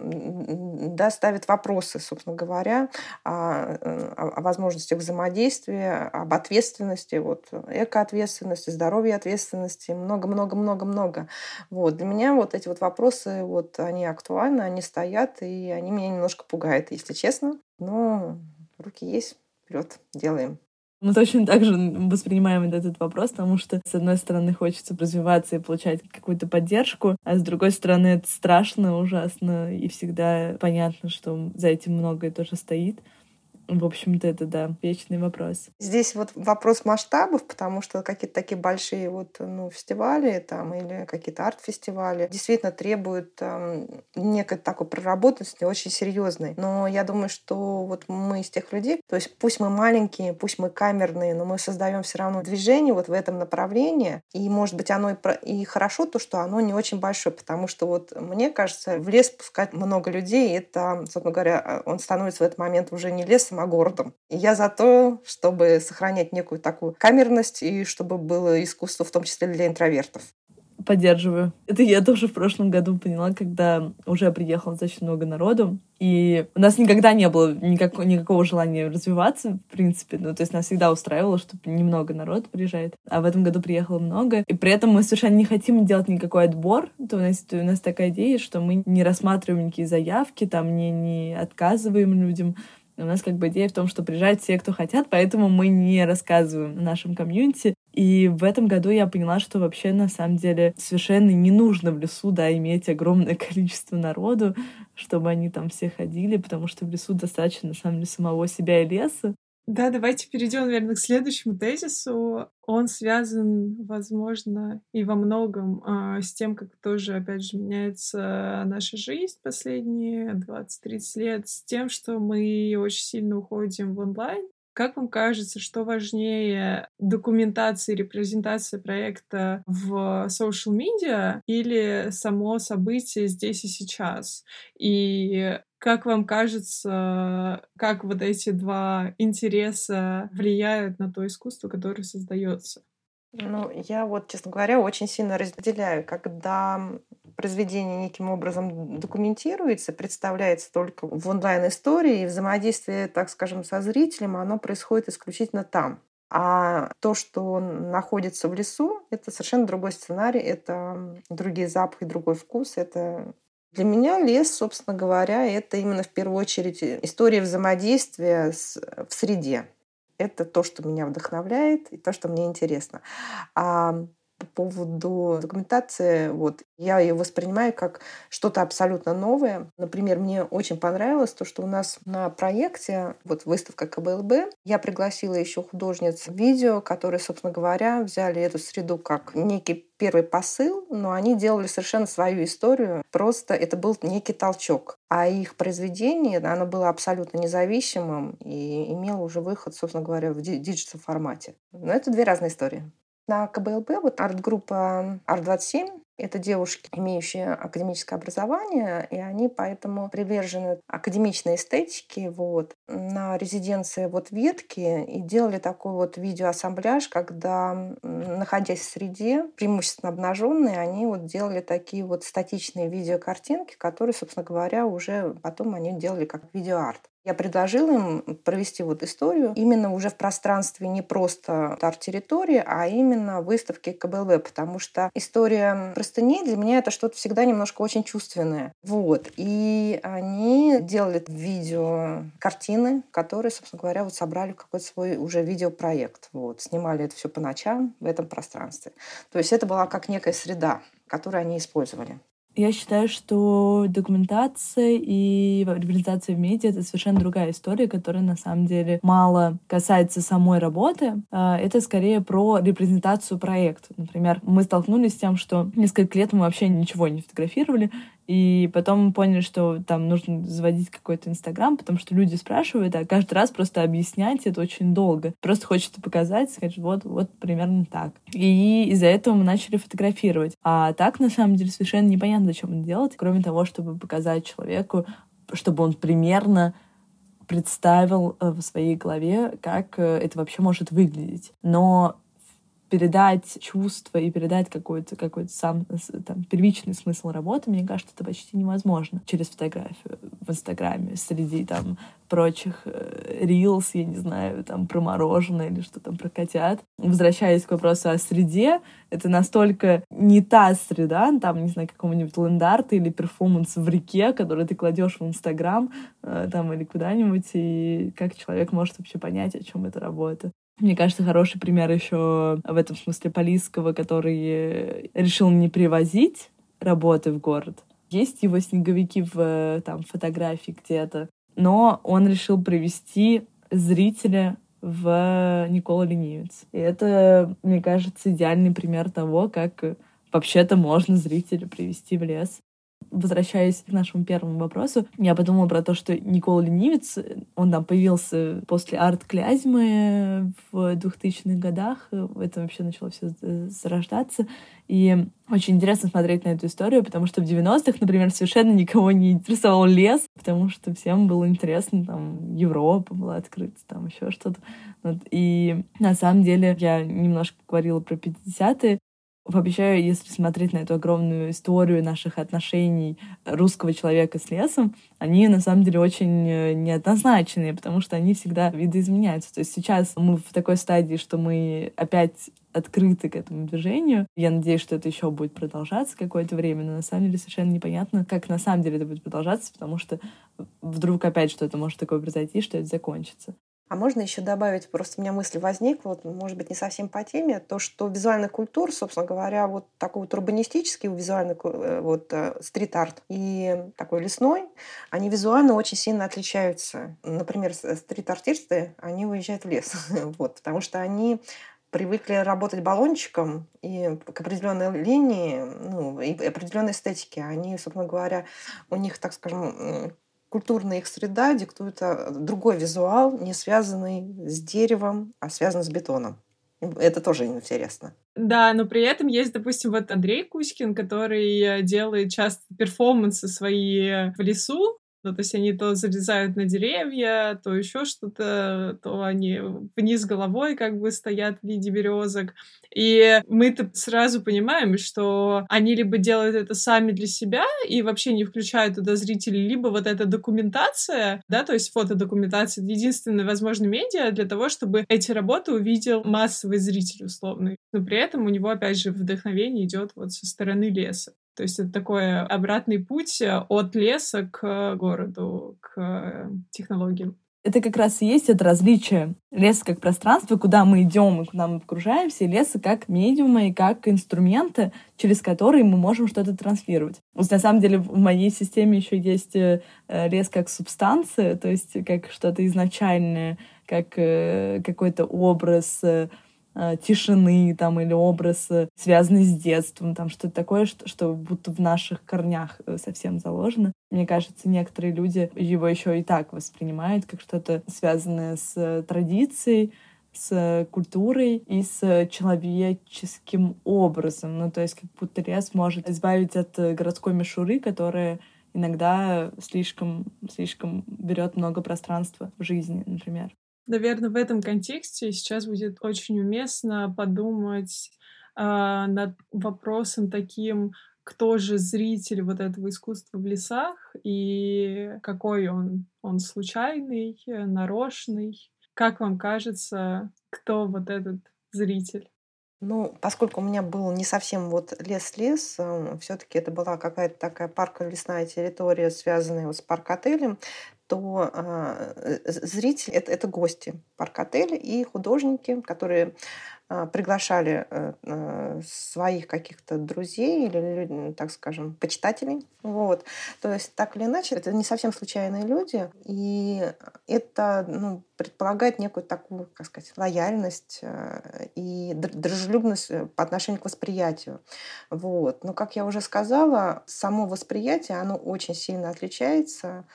да, вопросы, собственно говоря, о, о возможностях взаимодействия, об ответственности, вот, экоответственности, здоровье ответственности, много-много-много-много. Вот. Для меня вот эти вот вопросы, вот, они актуальны, они стоят, и они меня немножко пугают, если честно. Но руки есть, вперед, делаем. Мы точно так же воспринимаем этот вопрос, потому что, с одной стороны, хочется развиваться и получать какую-то поддержку, а с другой стороны, это страшно, ужасно, и всегда понятно, что за этим многое тоже стоит. В общем-то, это, да, вечный вопрос. Здесь вот вопрос масштабов, потому что какие-то такие большие вот, ну, фестивали там или какие-то арт-фестивали действительно требуют там, некой такой проработанности очень серьезной. Но я думаю, что вот мы из тех людей, то есть пусть мы маленькие, пусть мы камерные, но мы создаем все равно движение вот в этом направлении. И, может быть, оно и, про... и хорошо то, что оно не очень большое, потому что вот мне кажется, в лес пускать много людей, это, собственно говоря, он становится в этот момент уже не лесом, а городом. И я за то, чтобы сохранять некую такую камерность и чтобы было искусство в том числе для интровертов. Поддерживаю. Это я тоже в прошлом году поняла, когда уже приехало достаточно много народу. И у нас никогда не было никак, никакого желания развиваться, в принципе. Ну, то есть нас всегда устраивало, что немного народ приезжает. А в этом году приехало много. И при этом мы совершенно не хотим делать никакой отбор. То у нас, у нас такая идея, что мы не рассматриваем никакие заявки, там не, не отказываем людям. У нас как бы идея в том, что приезжают все, кто хотят, поэтому мы не рассказываем нашем комьюнити. И в этом году я поняла, что вообще на самом деле совершенно не нужно в лесу, да, иметь огромное [LAUGHS] количество народу, чтобы они там все ходили, потому что в лесу достаточно, на самом деле, самого себя и леса. Да, давайте перейдем, наверное, к следующему тезису. Он связан, возможно, и во многом э, с тем, как тоже, опять же, меняется наша жизнь последние 20-30 лет, с тем, что мы очень сильно уходим в онлайн. Как вам кажется, что важнее документация и репрезентация проекта в social media или само событие здесь и сейчас? И как вам кажется, как вот эти два интереса влияют на то искусство, которое создается? Ну, я вот, честно говоря, очень сильно разделяю, когда произведение неким образом документируется, представляется только в онлайн-истории, и взаимодействие, так скажем, со зрителем, оно происходит исключительно там. А то, что находится в лесу, это совершенно другой сценарий, это другие запахи, другой вкус, это для меня лес, собственно говоря, это именно в первую очередь история взаимодействия с, в среде. Это то, что меня вдохновляет и то, что мне интересно. А по поводу документации, вот, я ее воспринимаю как что-то абсолютно новое. Например, мне очень понравилось то, что у нас на проекте, вот выставка КБЛБ, я пригласила еще художниц видео, которые, собственно говоря, взяли эту среду как некий первый посыл, но они делали совершенно свою историю. Просто это был некий толчок. А их произведение, оно было абсолютно независимым и имело уже выход, собственно говоря, в digital формате. Но это две разные истории. На КБЛБ вот арт-группа Арт-27 это девушки, имеющие академическое образование, и они поэтому привержены академичной эстетике. Вот. На резиденции вот ветки и делали такой вот видеоассамбляж, когда, находясь в среде, преимущественно обнаженные, они вот делали такие вот статичные видеокартинки, которые, собственно говоря, уже потом они делали как видеоарт. Я предложила им провести вот историю именно уже в пространстве не просто арт-территории, а именно выставки КБЛВ, потому что история простыней для меня это что-то всегда немножко очень чувственное. Вот. И они делали видео картины, которые, собственно говоря, вот собрали какой-то свой уже видеопроект. Вот. Снимали это все по ночам в этом пространстве. То есть это была как некая среда, которую они использовали. Я считаю, что документация и репрезентация в медиа — это совершенно другая история, которая на самом деле мало касается самой работы. А, это скорее про репрезентацию проекта. Например, мы столкнулись с тем, что несколько лет мы вообще ничего не фотографировали, и потом поняли, что там нужно заводить какой-то Инстаграм, потому что люди спрашивают, а каждый раз просто объяснять это очень долго. Просто хочется показать, сказать, вот, вот примерно так. И из-за этого мы начали фотографировать. А так, на самом деле, совершенно непонятно, зачем это делать, кроме того, чтобы показать человеку, чтобы он примерно представил э, в своей голове, как э, это вообще может выглядеть. Но передать чувство и передать какой-то какой сам там, первичный смысл работы, мне кажется, это почти невозможно через фотографию в Инстаграме среди там прочих рилс, э, я не знаю, там про мороженое или что там про котят. Возвращаясь к вопросу о среде, это настолько не та среда, там, не знаю, какого-нибудь лендарта или перформанс в реке, который ты кладешь в Инстаграм э, там или куда-нибудь, и как человек может вообще понять, о чем эта работа. Мне кажется, хороший пример еще в этом смысле Полисского, который решил не привозить работы в город. Есть его снеговики в там, фотографии где-то, но он решил привести зрителя в Никола Ленивец. И это, мне кажется, идеальный пример того, как вообще-то можно зрителя привести в лес возвращаясь к нашему первому вопросу, я подумала про то, что Никола Ленивец, он там появился после арт-клязьмы в 2000-х годах, это вообще начало все зарождаться, и очень интересно смотреть на эту историю, потому что в 90-х, например, совершенно никого не интересовал лес, потому что всем было интересно, там, Европа была открыта, там еще что-то. Вот. И на самом деле я немножко говорила про 50-е, Вообще, если смотреть на эту огромную историю наших отношений русского человека с лесом, они на самом деле очень э, неоднозначные, потому что они всегда видоизменяются. То есть сейчас мы в такой стадии, что мы опять открыты к этому движению. Я надеюсь, что это еще будет продолжаться какое-то время, но на самом деле совершенно непонятно, как на самом деле это будет продолжаться, потому что вдруг опять что-то может такое произойти, что это закончится. А можно еще добавить, просто у меня мысль возникла, вот, может быть, не совсем по теме, то, что визуальная культура, собственно говоря, вот такой вот урбанистический визуальный э, вот, э, стрит-арт и такой лесной, они визуально очень сильно отличаются. Например, стрит-артисты, они выезжают в лес, [LAUGHS] вот, потому что они привыкли работать баллончиком и к определенной линии, ну, и определенной эстетике. Они, собственно говоря, у них, так скажем, культурная их среда диктует а, другой визуал, не связанный с деревом, а связанный с бетоном. Это тоже интересно. Да, но при этом есть, допустим, вот Андрей Кузькин, который э, делает часто перформансы свои в лесу, ну, то есть они то залезают на деревья, то еще что-то, то они вниз головой как бы стоят в виде березок. И мы-то сразу понимаем, что они либо делают это сами для себя и вообще не включают туда зрителей, либо вот эта документация, да, то есть фотодокументация, это единственное возможное медиа для того, чтобы эти работы увидел массовый зритель условный. Но при этом у него, опять же, вдохновение идет вот со стороны леса. То есть это такой обратный путь э, от леса к городу, к э, технологиям. Это как раз и есть это различие. Лес как пространство, куда мы идем и куда мы погружаемся, и леса как медиумы и как инструменты, через которые мы можем что-то транслировать. Вот на самом деле в моей системе еще есть э, лес как субстанция, то есть как что-то изначальное, как какой-то образ, тишины там или образ, э, связанный с детством, там что-то такое, что, что будто в наших корнях э, совсем заложено. Мне кажется, некоторые люди его еще и так воспринимают как что-то связанное с э, традицией, с культурой и с человеческим образом. Ну, то есть как будто лес может избавить от городской мишуры, которая иногда слишком, слишком берет много пространства в жизни, например. Наверное, в этом контексте сейчас будет очень уместно подумать э, над вопросом таким, кто же зритель вот этого искусства в лесах и какой он? Он случайный, нарочный? Как вам кажется, кто вот этот зритель? Ну, поскольку у меня был не совсем вот лес-лес, э, все-таки это была какая-то такая парко-лесная территория, связанная вот с парк-отелем, то э, зрители это, это гости парк-отеля и художники, которые э, приглашали э, э, своих каких-то друзей или, так скажем, почитателей. Вот. То есть, так или иначе, это не совсем случайные люди, и это ну, предполагает некую такую, как сказать, лояльность и дружелюбность э, по отношению к восприятию. Вот. Но, как я уже сказала, само восприятие, оно очень сильно отличается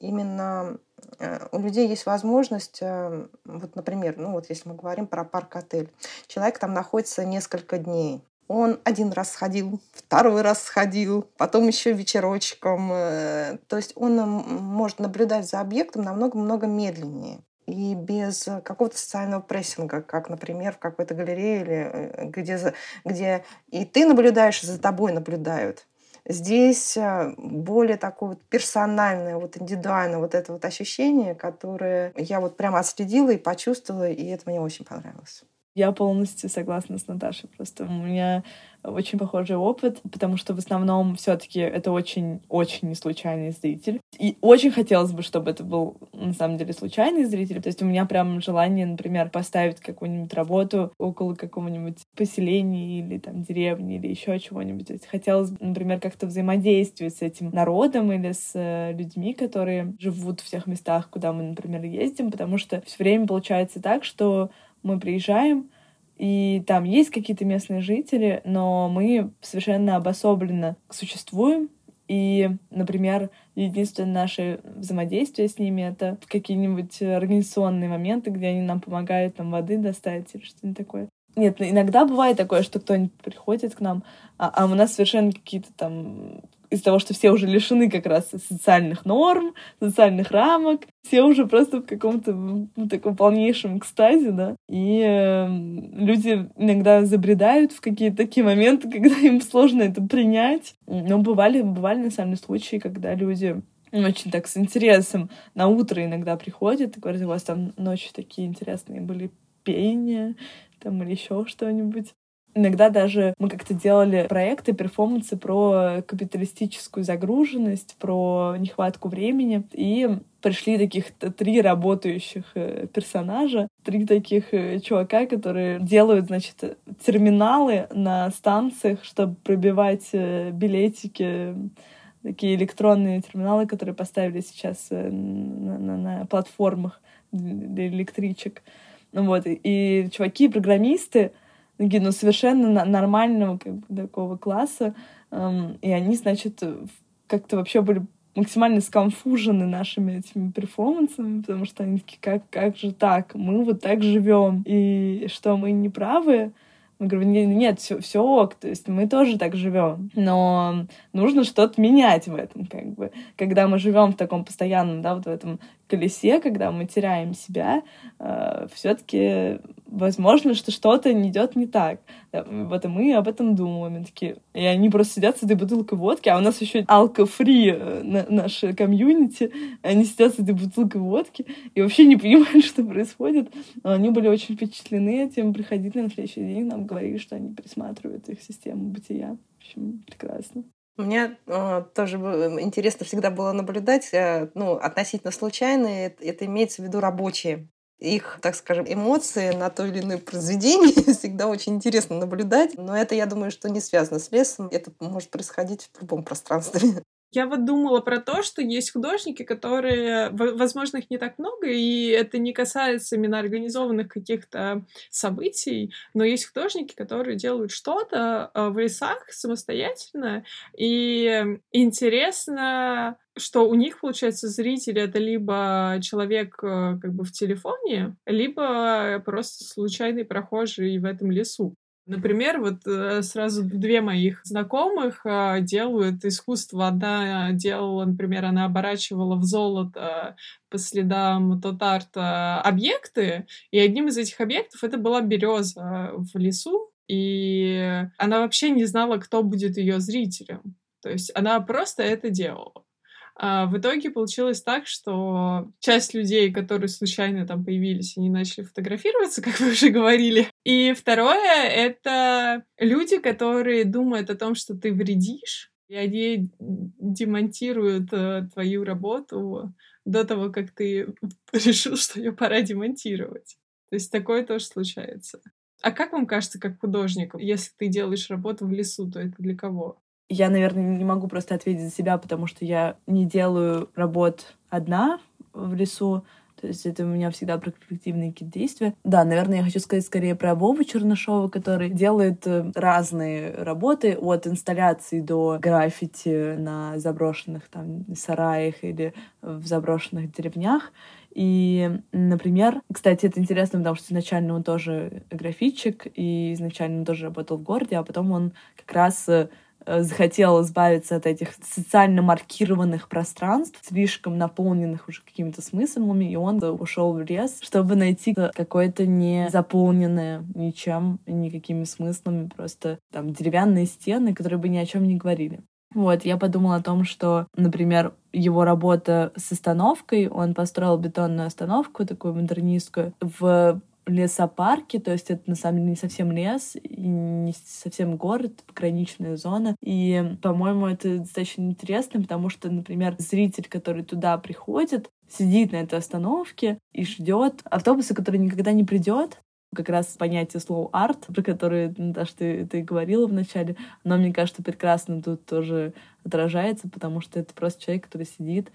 именно э, у людей есть возможность, э, вот, например, ну вот если мы говорим про парк-отель, человек там находится несколько дней, он один раз сходил, второй раз сходил, потом еще вечерочком. Э, то есть он может наблюдать за объектом намного-много медленнее. и без какого-то социального прессинга, как, например, в какой-то галерее, или где, где и ты наблюдаешь, и за тобой наблюдают. Здесь э, более такое вот персональное, вот индивидуальное вот это вот ощущение, которое я вот прямо отследила и почувствовала, и это мне очень понравилось. Я полностью согласна с Наташей. Просто у меня очень похожий опыт, потому что в основном все таки это очень-очень не случайный зритель. И очень хотелось бы, чтобы это был на самом деле случайный зритель. То есть у меня прям желание, например, поставить какую-нибудь работу около какого-нибудь поселения или там деревни или еще чего-нибудь. То есть хотелось, например, как-то взаимодействовать с этим народом или с э, людьми, которые живут в тех местах, куда мы, например, ездим, потому что все время получается так, что мы приезжаем, и там есть какие-то местные жители, но мы совершенно обособленно существуем, и, например, единственное наше взаимодействие с ними — это какие-нибудь организационные моменты, где они нам помогают там воды достать или что-нибудь такое. Нет, иногда бывает такое, что кто-нибудь приходит к нам, а, а у нас совершенно какие-то там из-за того, что все уже лишены как раз социальных норм, социальных рамок, все уже просто в каком-то ну, таком полнейшем экстазе, да, и э, люди иногда забредают в какие-то такие моменты, [LAUGHS] когда им сложно это принять. Но бывали, бывали на самом деле случаи, когда люди очень так с интересом на утро иногда приходят и говорят, у вас там ночью такие интересные были пения, там или еще что-нибудь. Иногда даже мы как-то делали проекты, перформансы про капиталистическую загруженность, про нехватку времени. И пришли таких три работающих э, персонажа, три таких э, чувака, которые делают, значит, терминалы на станциях, чтобы пробивать э, билетики такие электронные терминалы, которые поставили сейчас на, на, на платформах для электричек. Ну вот, и чуваки, программисты, такие, ну, совершенно нормального как бы, такого класса, эм, и они, значит, как-то вообще были максимально сконфужены нашими этими перформансами, потому что они такие, как, как же так? Мы вот так живем, и что, мы не правы? Мы говорим, нет, нет все, все ок, то есть мы тоже так живем, но нужно что-то менять в этом, как бы. Когда мы живем в таком постоянном, да, вот в этом колесе, когда мы теряем себя, э, все-таки возможно, что что-то не идет не так. Вот и мы об этом думаем. И, такие, и они просто сидят с этой бутылкой водки, а у нас еще алко-фри э, наше комьюнити. Они сидят с этой бутылкой водки и вообще не понимают, [LAUGHS] что происходит. Но они были очень впечатлены этим, приходили на следующий день, нам говорили, что они пересматривают их систему бытия. В общем, прекрасно. Мне э, тоже интересно всегда было наблюдать, э, ну, относительно случайные, это, это имеется в виду рабочие. Их, так скажем, эмоции на то или иное произведение [LAUGHS] всегда очень интересно наблюдать. Но это, я думаю, что не связано с лесом. Это может происходить в любом пространстве. [LAUGHS] Я вот думала про то, что есть художники, которые, возможно, их не так много, и это не касается именно организованных каких-то событий, но есть художники, которые делают что-то э, в лесах самостоятельно, и интересно, что у них, получается, зритель — это либо человек э, как бы в телефоне, либо просто случайный прохожий в этом лесу. Например, вот э, сразу две моих знакомых э, делают искусство. Одна делала, например, она оборачивала в золото по следам тот-арта объекты, и одним из этих объектов это была береза в лесу, и она вообще не знала, кто будет ее зрителем. То есть она просто это делала. А в итоге получилось так, что часть людей, которые случайно там появились, они начали фотографироваться, [LAUGHS] как вы уже говорили. И второе — это люди, которые думают о том, что ты вредишь, и они демонтируют э, твою работу до того, как ты [LAUGHS] решил, что ее пора демонтировать. То есть такое тоже случается. А как вам кажется, как художнику, если ты делаешь работу в лесу, то это для кого? Я, наверное, не могу просто ответить за себя, потому что я не делаю работ одна в лесу. То есть это у меня всегда про коллективные какие-то действия. Да, наверное, я хочу сказать скорее про Вову Чернышова, который делает э, разные работы от инсталляций до граффити на заброшенных там сараях или в заброшенных деревнях. И, например, кстати, это интересно, потому что изначально он тоже графитчик, и изначально он тоже работал в городе, а потом он как раз э, захотел избавиться от этих социально маркированных пространств, слишком наполненных уже какими-то смыслами, и он ушел в лес, чтобы найти какое-то не заполненное ничем, никакими смыслами, просто там деревянные стены, которые бы ни о чем не говорили. Вот, я подумала о том, что, например, его работа с остановкой, он построил бетонную остановку, такую модернистскую, в лесопарке, то есть это на самом деле не совсем лес, и не совсем город, пограничная зона. И, по-моему, это достаточно интересно, потому что, например, зритель, который туда приходит, сидит на этой остановке и ждет автобуса, который никогда не придет, как раз понятие слова арт, про которое, Наташа, ты, ты говорила вначале, оно, мне кажется, прекрасно тут тоже отражается, потому что это просто человек, который сидит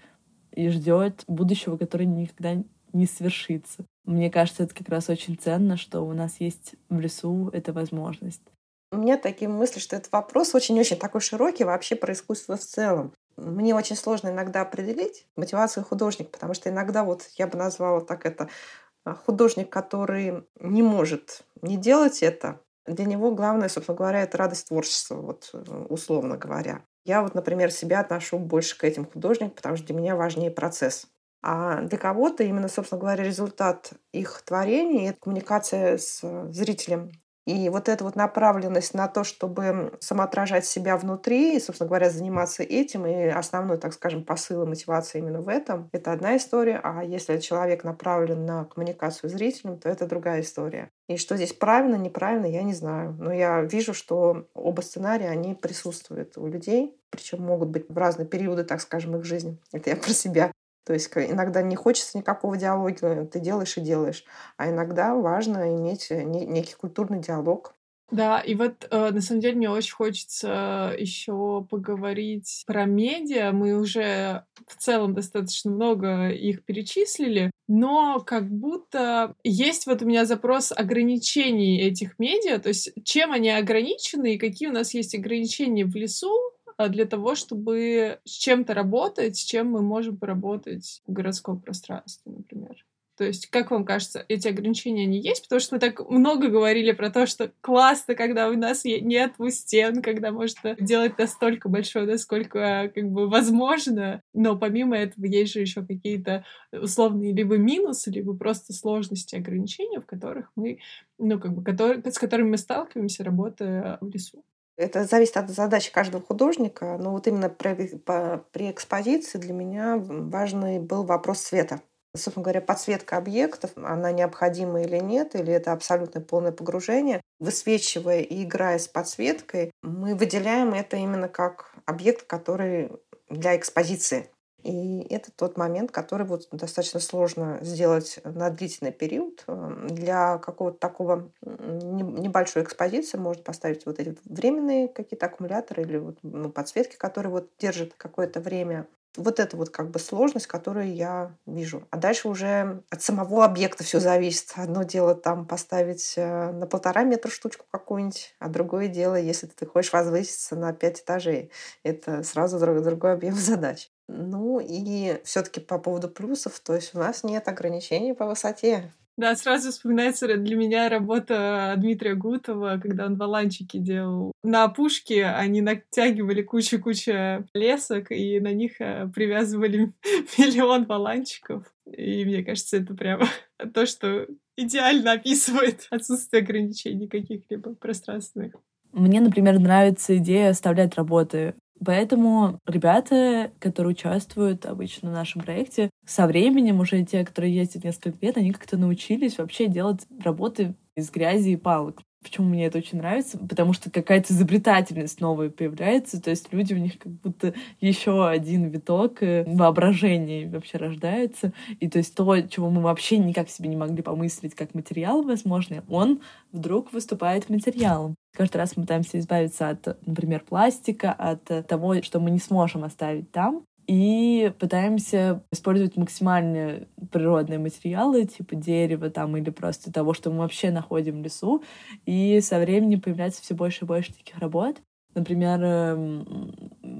и ждет будущего, которое никогда не свершится. Мне кажется, это как раз очень ценно, что у нас есть в лесу эта возможность. У меня такие мысли, что этот вопрос очень-очень такой широкий вообще про искусство в целом. Мне очень сложно иногда определить мотивацию художника, потому что иногда вот я бы назвала так это а, художник, который не может не делать это, для него главное, собственно говоря, это радость творчества, вот э, условно говоря. Я вот, например, себя отношу больше к этим художникам, потому что для меня важнее процесс. А для кого-то именно, собственно говоря, результат их творения — это коммуникация с зрителем, и вот эта вот направленность на то, чтобы самоотражать себя внутри и, собственно говоря, заниматься этим, и основной, так скажем, посыл и мотивация именно в этом, это одна история. А если человек направлен на коммуникацию с зрителем, то это другая история. И что здесь правильно, неправильно, я не знаю. Но я вижу, что оба сценария, они присутствуют у людей, причем могут быть в разные периоды, так скажем, их жизни. Это я про себя. То есть иногда не хочется никакого диалога, ты делаешь и делаешь. А иногда важно иметь э, некий культурный диалог. Да, и вот э, на самом деле мне очень хочется еще поговорить про медиа. Мы уже в целом достаточно много их перечислили, но как будто есть вот у меня запрос ограничений этих медиа, то есть чем они ограничены и какие у нас есть ограничения в лесу, для того, чтобы с чем-то работать, с чем мы можем поработать в городском пространстве, например. То есть, как вам кажется, эти ограничения, они есть? Потому что мы так много говорили про то, что классно, когда у нас нет стен, когда можно делать настолько большое, насколько как бы возможно. Но помимо этого есть же еще какие-то условные либо минусы, либо просто сложности, ограничения, в которых мы, ну, как бы, которые, с которыми мы сталкиваемся, работая в лесу. Это зависит от задачи каждого художника. Но вот именно при, при экспозиции для меня важный был вопрос цвета. Собственно говоря, подсветка объектов, она необходима или нет, или это абсолютно полное погружение. Высвечивая и играя с подсветкой, мы выделяем это именно как объект, который для экспозиции. И это тот момент, который вот достаточно сложно сделать на длительный период. Эм, для какого-то такого небольшой экспозиции можно поставить вот эти временные какие-то аккумуляторы или вот, ну, подсветки, которые вот держат какое-то время вот это вот как бы сложность, которую я вижу. А дальше уже от самого объекта все зависит. Одно дело там поставить э, на полтора метра штучку какую-нибудь, а другое дело, если ты хочешь возвыситься на пять этажей. Это сразу другой, другой объем [LAUGHS] задач. Ну и все-таки по поводу плюсов, то есть у нас нет ограничений по высоте. Да, сразу вспоминается для меня работа Дмитрия Гутова, когда он валанчики делал. На опушке они натягивали кучу-кучу лесок, и на них э, привязывали [LAUGHS] миллион валанчиков. И мне кажется, это прямо [LAUGHS] то, что идеально описывает [LAUGHS] отсутствие ограничений каких-либо пространственных. Мне, например, нравится идея оставлять работы Поэтому ребята, которые участвуют обычно в нашем проекте, со временем уже те, которые ездят несколько лет, они как-то научились вообще делать работы из грязи и палок. Почему мне это очень нравится? Потому что какая-то изобретательность новая появляется, то есть люди у них как будто еще один виток э, воображения вообще рождается. И то есть то, чего мы вообще никак себе не могли помыслить как материал, возможно, он вдруг выступает материалом. Каждый раз мы пытаемся избавиться от, например, пластика, от того, что мы не сможем оставить там и пытаемся использовать максимально природные материалы, типа дерева там или просто того, что мы вообще находим в лесу. И со временем появляется все больше и больше таких работ. Например, эм,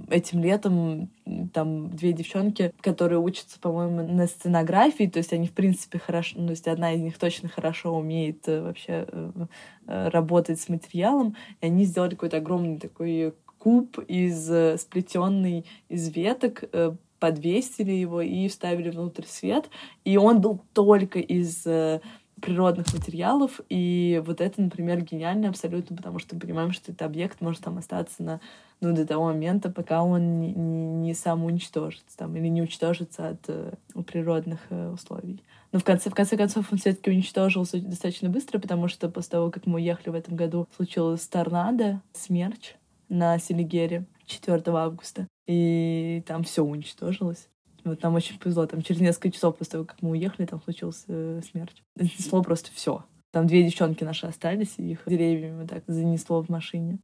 этим летом там две девчонки, которые учатся, по-моему, на сценографии, то есть они, в принципе, хорошо, ну, то есть одна из них точно хорошо умеет э, вообще э, э, работать с материалом, и они сделали какой-то огромный такой куб из э, сплетенный из веток, э, подвесили его и вставили внутрь свет. И он был только из э, природных материалов. И вот это, например, гениально абсолютно, потому что мы понимаем, что этот объект может там остаться на, ну, до того момента, пока он не, не, не сам уничтожится там, или не уничтожится от э, природных э, условий. Но в конце, в конце концов он все-таки уничтожился достаточно быстро, потому что после того, как мы уехали в этом году, случилось торнадо, смерч на Селигере 4 августа. И там все уничтожилось. Вот нам очень повезло. Там через несколько часов после того, как мы уехали, там случился э, смерть. Занесло просто все. Там две девчонки наши остались, и их деревьями так занесло в машине.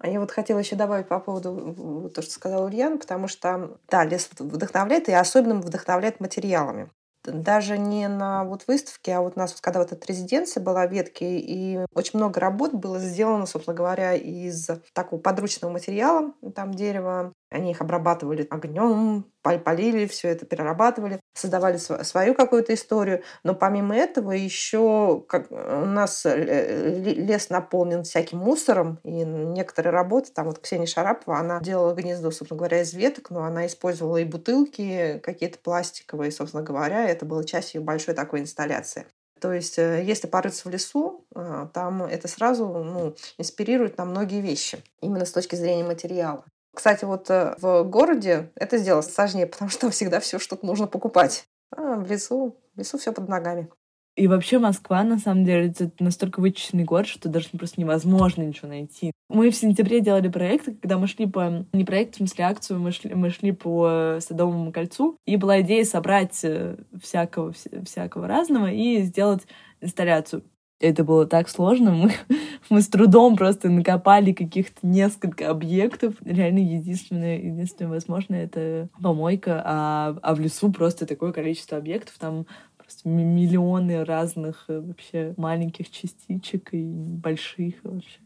А я вот хотела еще добавить по поводу того, что сказал Ульяна, потому что, да, лес вдохновляет, и особенно вдохновляет материалами даже не на вот выставке, а вот у нас, вот, когда вот эта резиденция была в ветке, и очень много работ было сделано, собственно говоря, из такого подручного материала, там дерево, они их обрабатывали огнем, полили, все это перерабатывали, создавали свою какую-то историю. Но помимо этого еще как, у нас э, лес наполнен всяким мусором, и некоторые работы, там вот Ксения Шарапова, она делала гнездо, собственно говоря, из веток, но она использовала и бутылки какие-то пластиковые, собственно говоря, это было частью большой такой инсталляции. То есть, э, если порыться в лесу, э, там это сразу ну, инспирирует на многие вещи, именно с точки зрения материала. Кстати, вот э, в городе это сделать сложнее, [LAUGHS] потому что всегда все что-то нужно покупать. А в лесу, в лесу все под ногами. И вообще Москва, на самом деле, это настолько вычищенный город, что даже просто невозможно ничего найти. Мы в сентябре делали проект, когда мы шли по... Не проект, в смысле акцию, мы шли, мы шли по Садовому кольцу, и была идея собрать э, всякого, всякого разного и сделать инсталляцию это было так сложно. Мы, [LAUGHS] мы с трудом просто накопали каких-то несколько объектов. Реально единственное, единственное возможное — это помойка, а, а в лесу просто такое количество объектов. Там просто миллионы разных э, вообще маленьких частичек и больших вообще.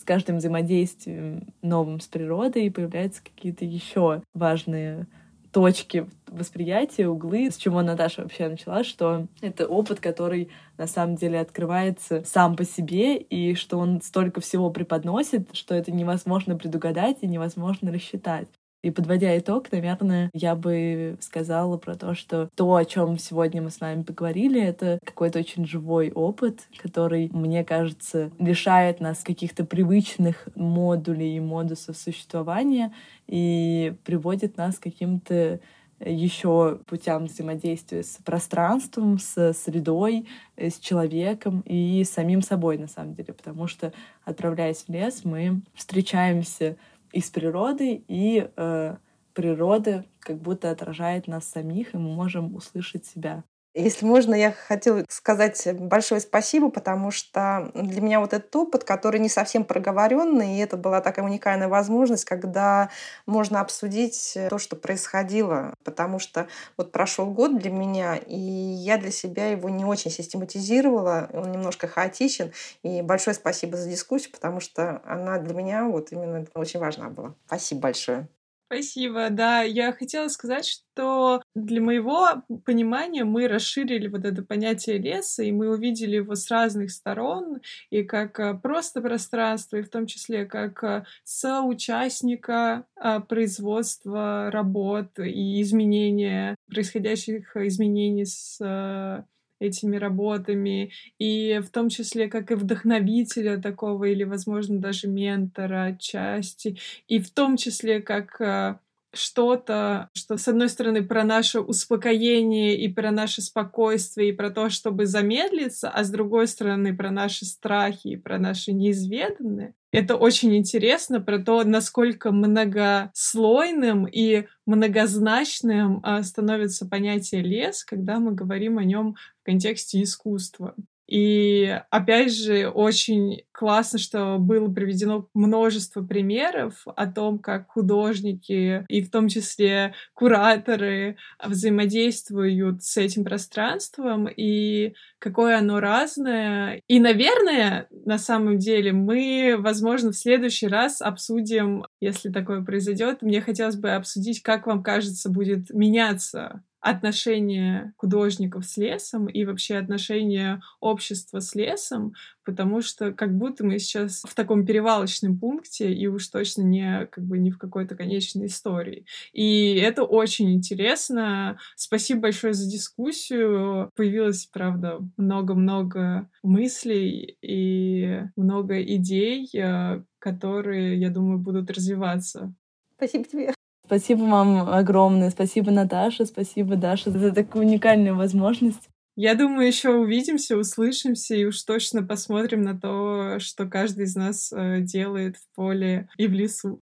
С каждым взаимодействием новым с природой появляются какие-то еще важные точки восприятия, углы, с чего Наташа вообще начала, что это опыт, который на самом деле открывается сам по себе, и что он столько всего преподносит, что это невозможно предугадать и невозможно рассчитать. И подводя итог, наверное, я бы сказала про то, что то, о чем сегодня мы с вами поговорили, это какой-то очень живой опыт, который, мне кажется, лишает нас каких-то привычных модулей и модусов существования и приводит нас к каким-то еще путям взаимодействия с пространством, с средой, с человеком и самим собой, на самом деле. Потому что, отправляясь в лес, мы встречаемся из природы, и э, природа как будто отражает нас самих, и мы можем услышать себя. Если можно, я хотела сказать большое спасибо, потому что для меня вот этот опыт, который не совсем проговоренный, и это была такая уникальная возможность, когда можно обсудить то, что происходило, потому что вот прошел год для меня, и я для себя его не очень систематизировала, он немножко хаотичен, и большое спасибо за дискуссию, потому что она для меня вот именно очень важна была. Спасибо большое. Спасибо, да. Я хотела сказать, что для моего понимания мы расширили вот это понятие леса, и мы увидели его с разных сторон, и как э, просто пространство, и в том числе как э, соучастника а, производства работ и изменения, происходящих изменений с э, этими работами, и в том числе как и вдохновителя такого или, возможно, даже ментора части, и в том числе как э, что-то, что, с одной стороны, про наше успокоение и про наше спокойствие и про то, чтобы замедлиться, а с другой стороны, про наши страхи и про наши неизведанные. Это очень интересно про то, насколько многослойным и многозначным а, становится понятие лес, когда мы говорим о нем в контексте искусства. И опять же, очень классно, что было приведено множество примеров о том, как художники и в том числе кураторы взаимодействуют с этим пространством и какое оно разное. И, наверное, на самом деле мы, возможно, в следующий раз обсудим, если такое произойдет, мне хотелось бы обсудить, как вам кажется, будет меняться отношение художников с лесом и вообще отношение общества с лесом, потому что как будто мы сейчас в таком перевалочном пункте и уж точно не как бы не в какой-то конечной истории. И это очень интересно. Спасибо большое за дискуссию. Появилось, правда, много-много мыслей и много идей, э, которые, я думаю, будут развиваться. Спасибо тебе. Спасибо вам огромное. Спасибо, Наташа. Спасибо, Даша, за такую уникальную возможность. Я думаю, еще увидимся, услышимся и уж точно посмотрим на то, что каждый из нас э, делает в поле и в лесу.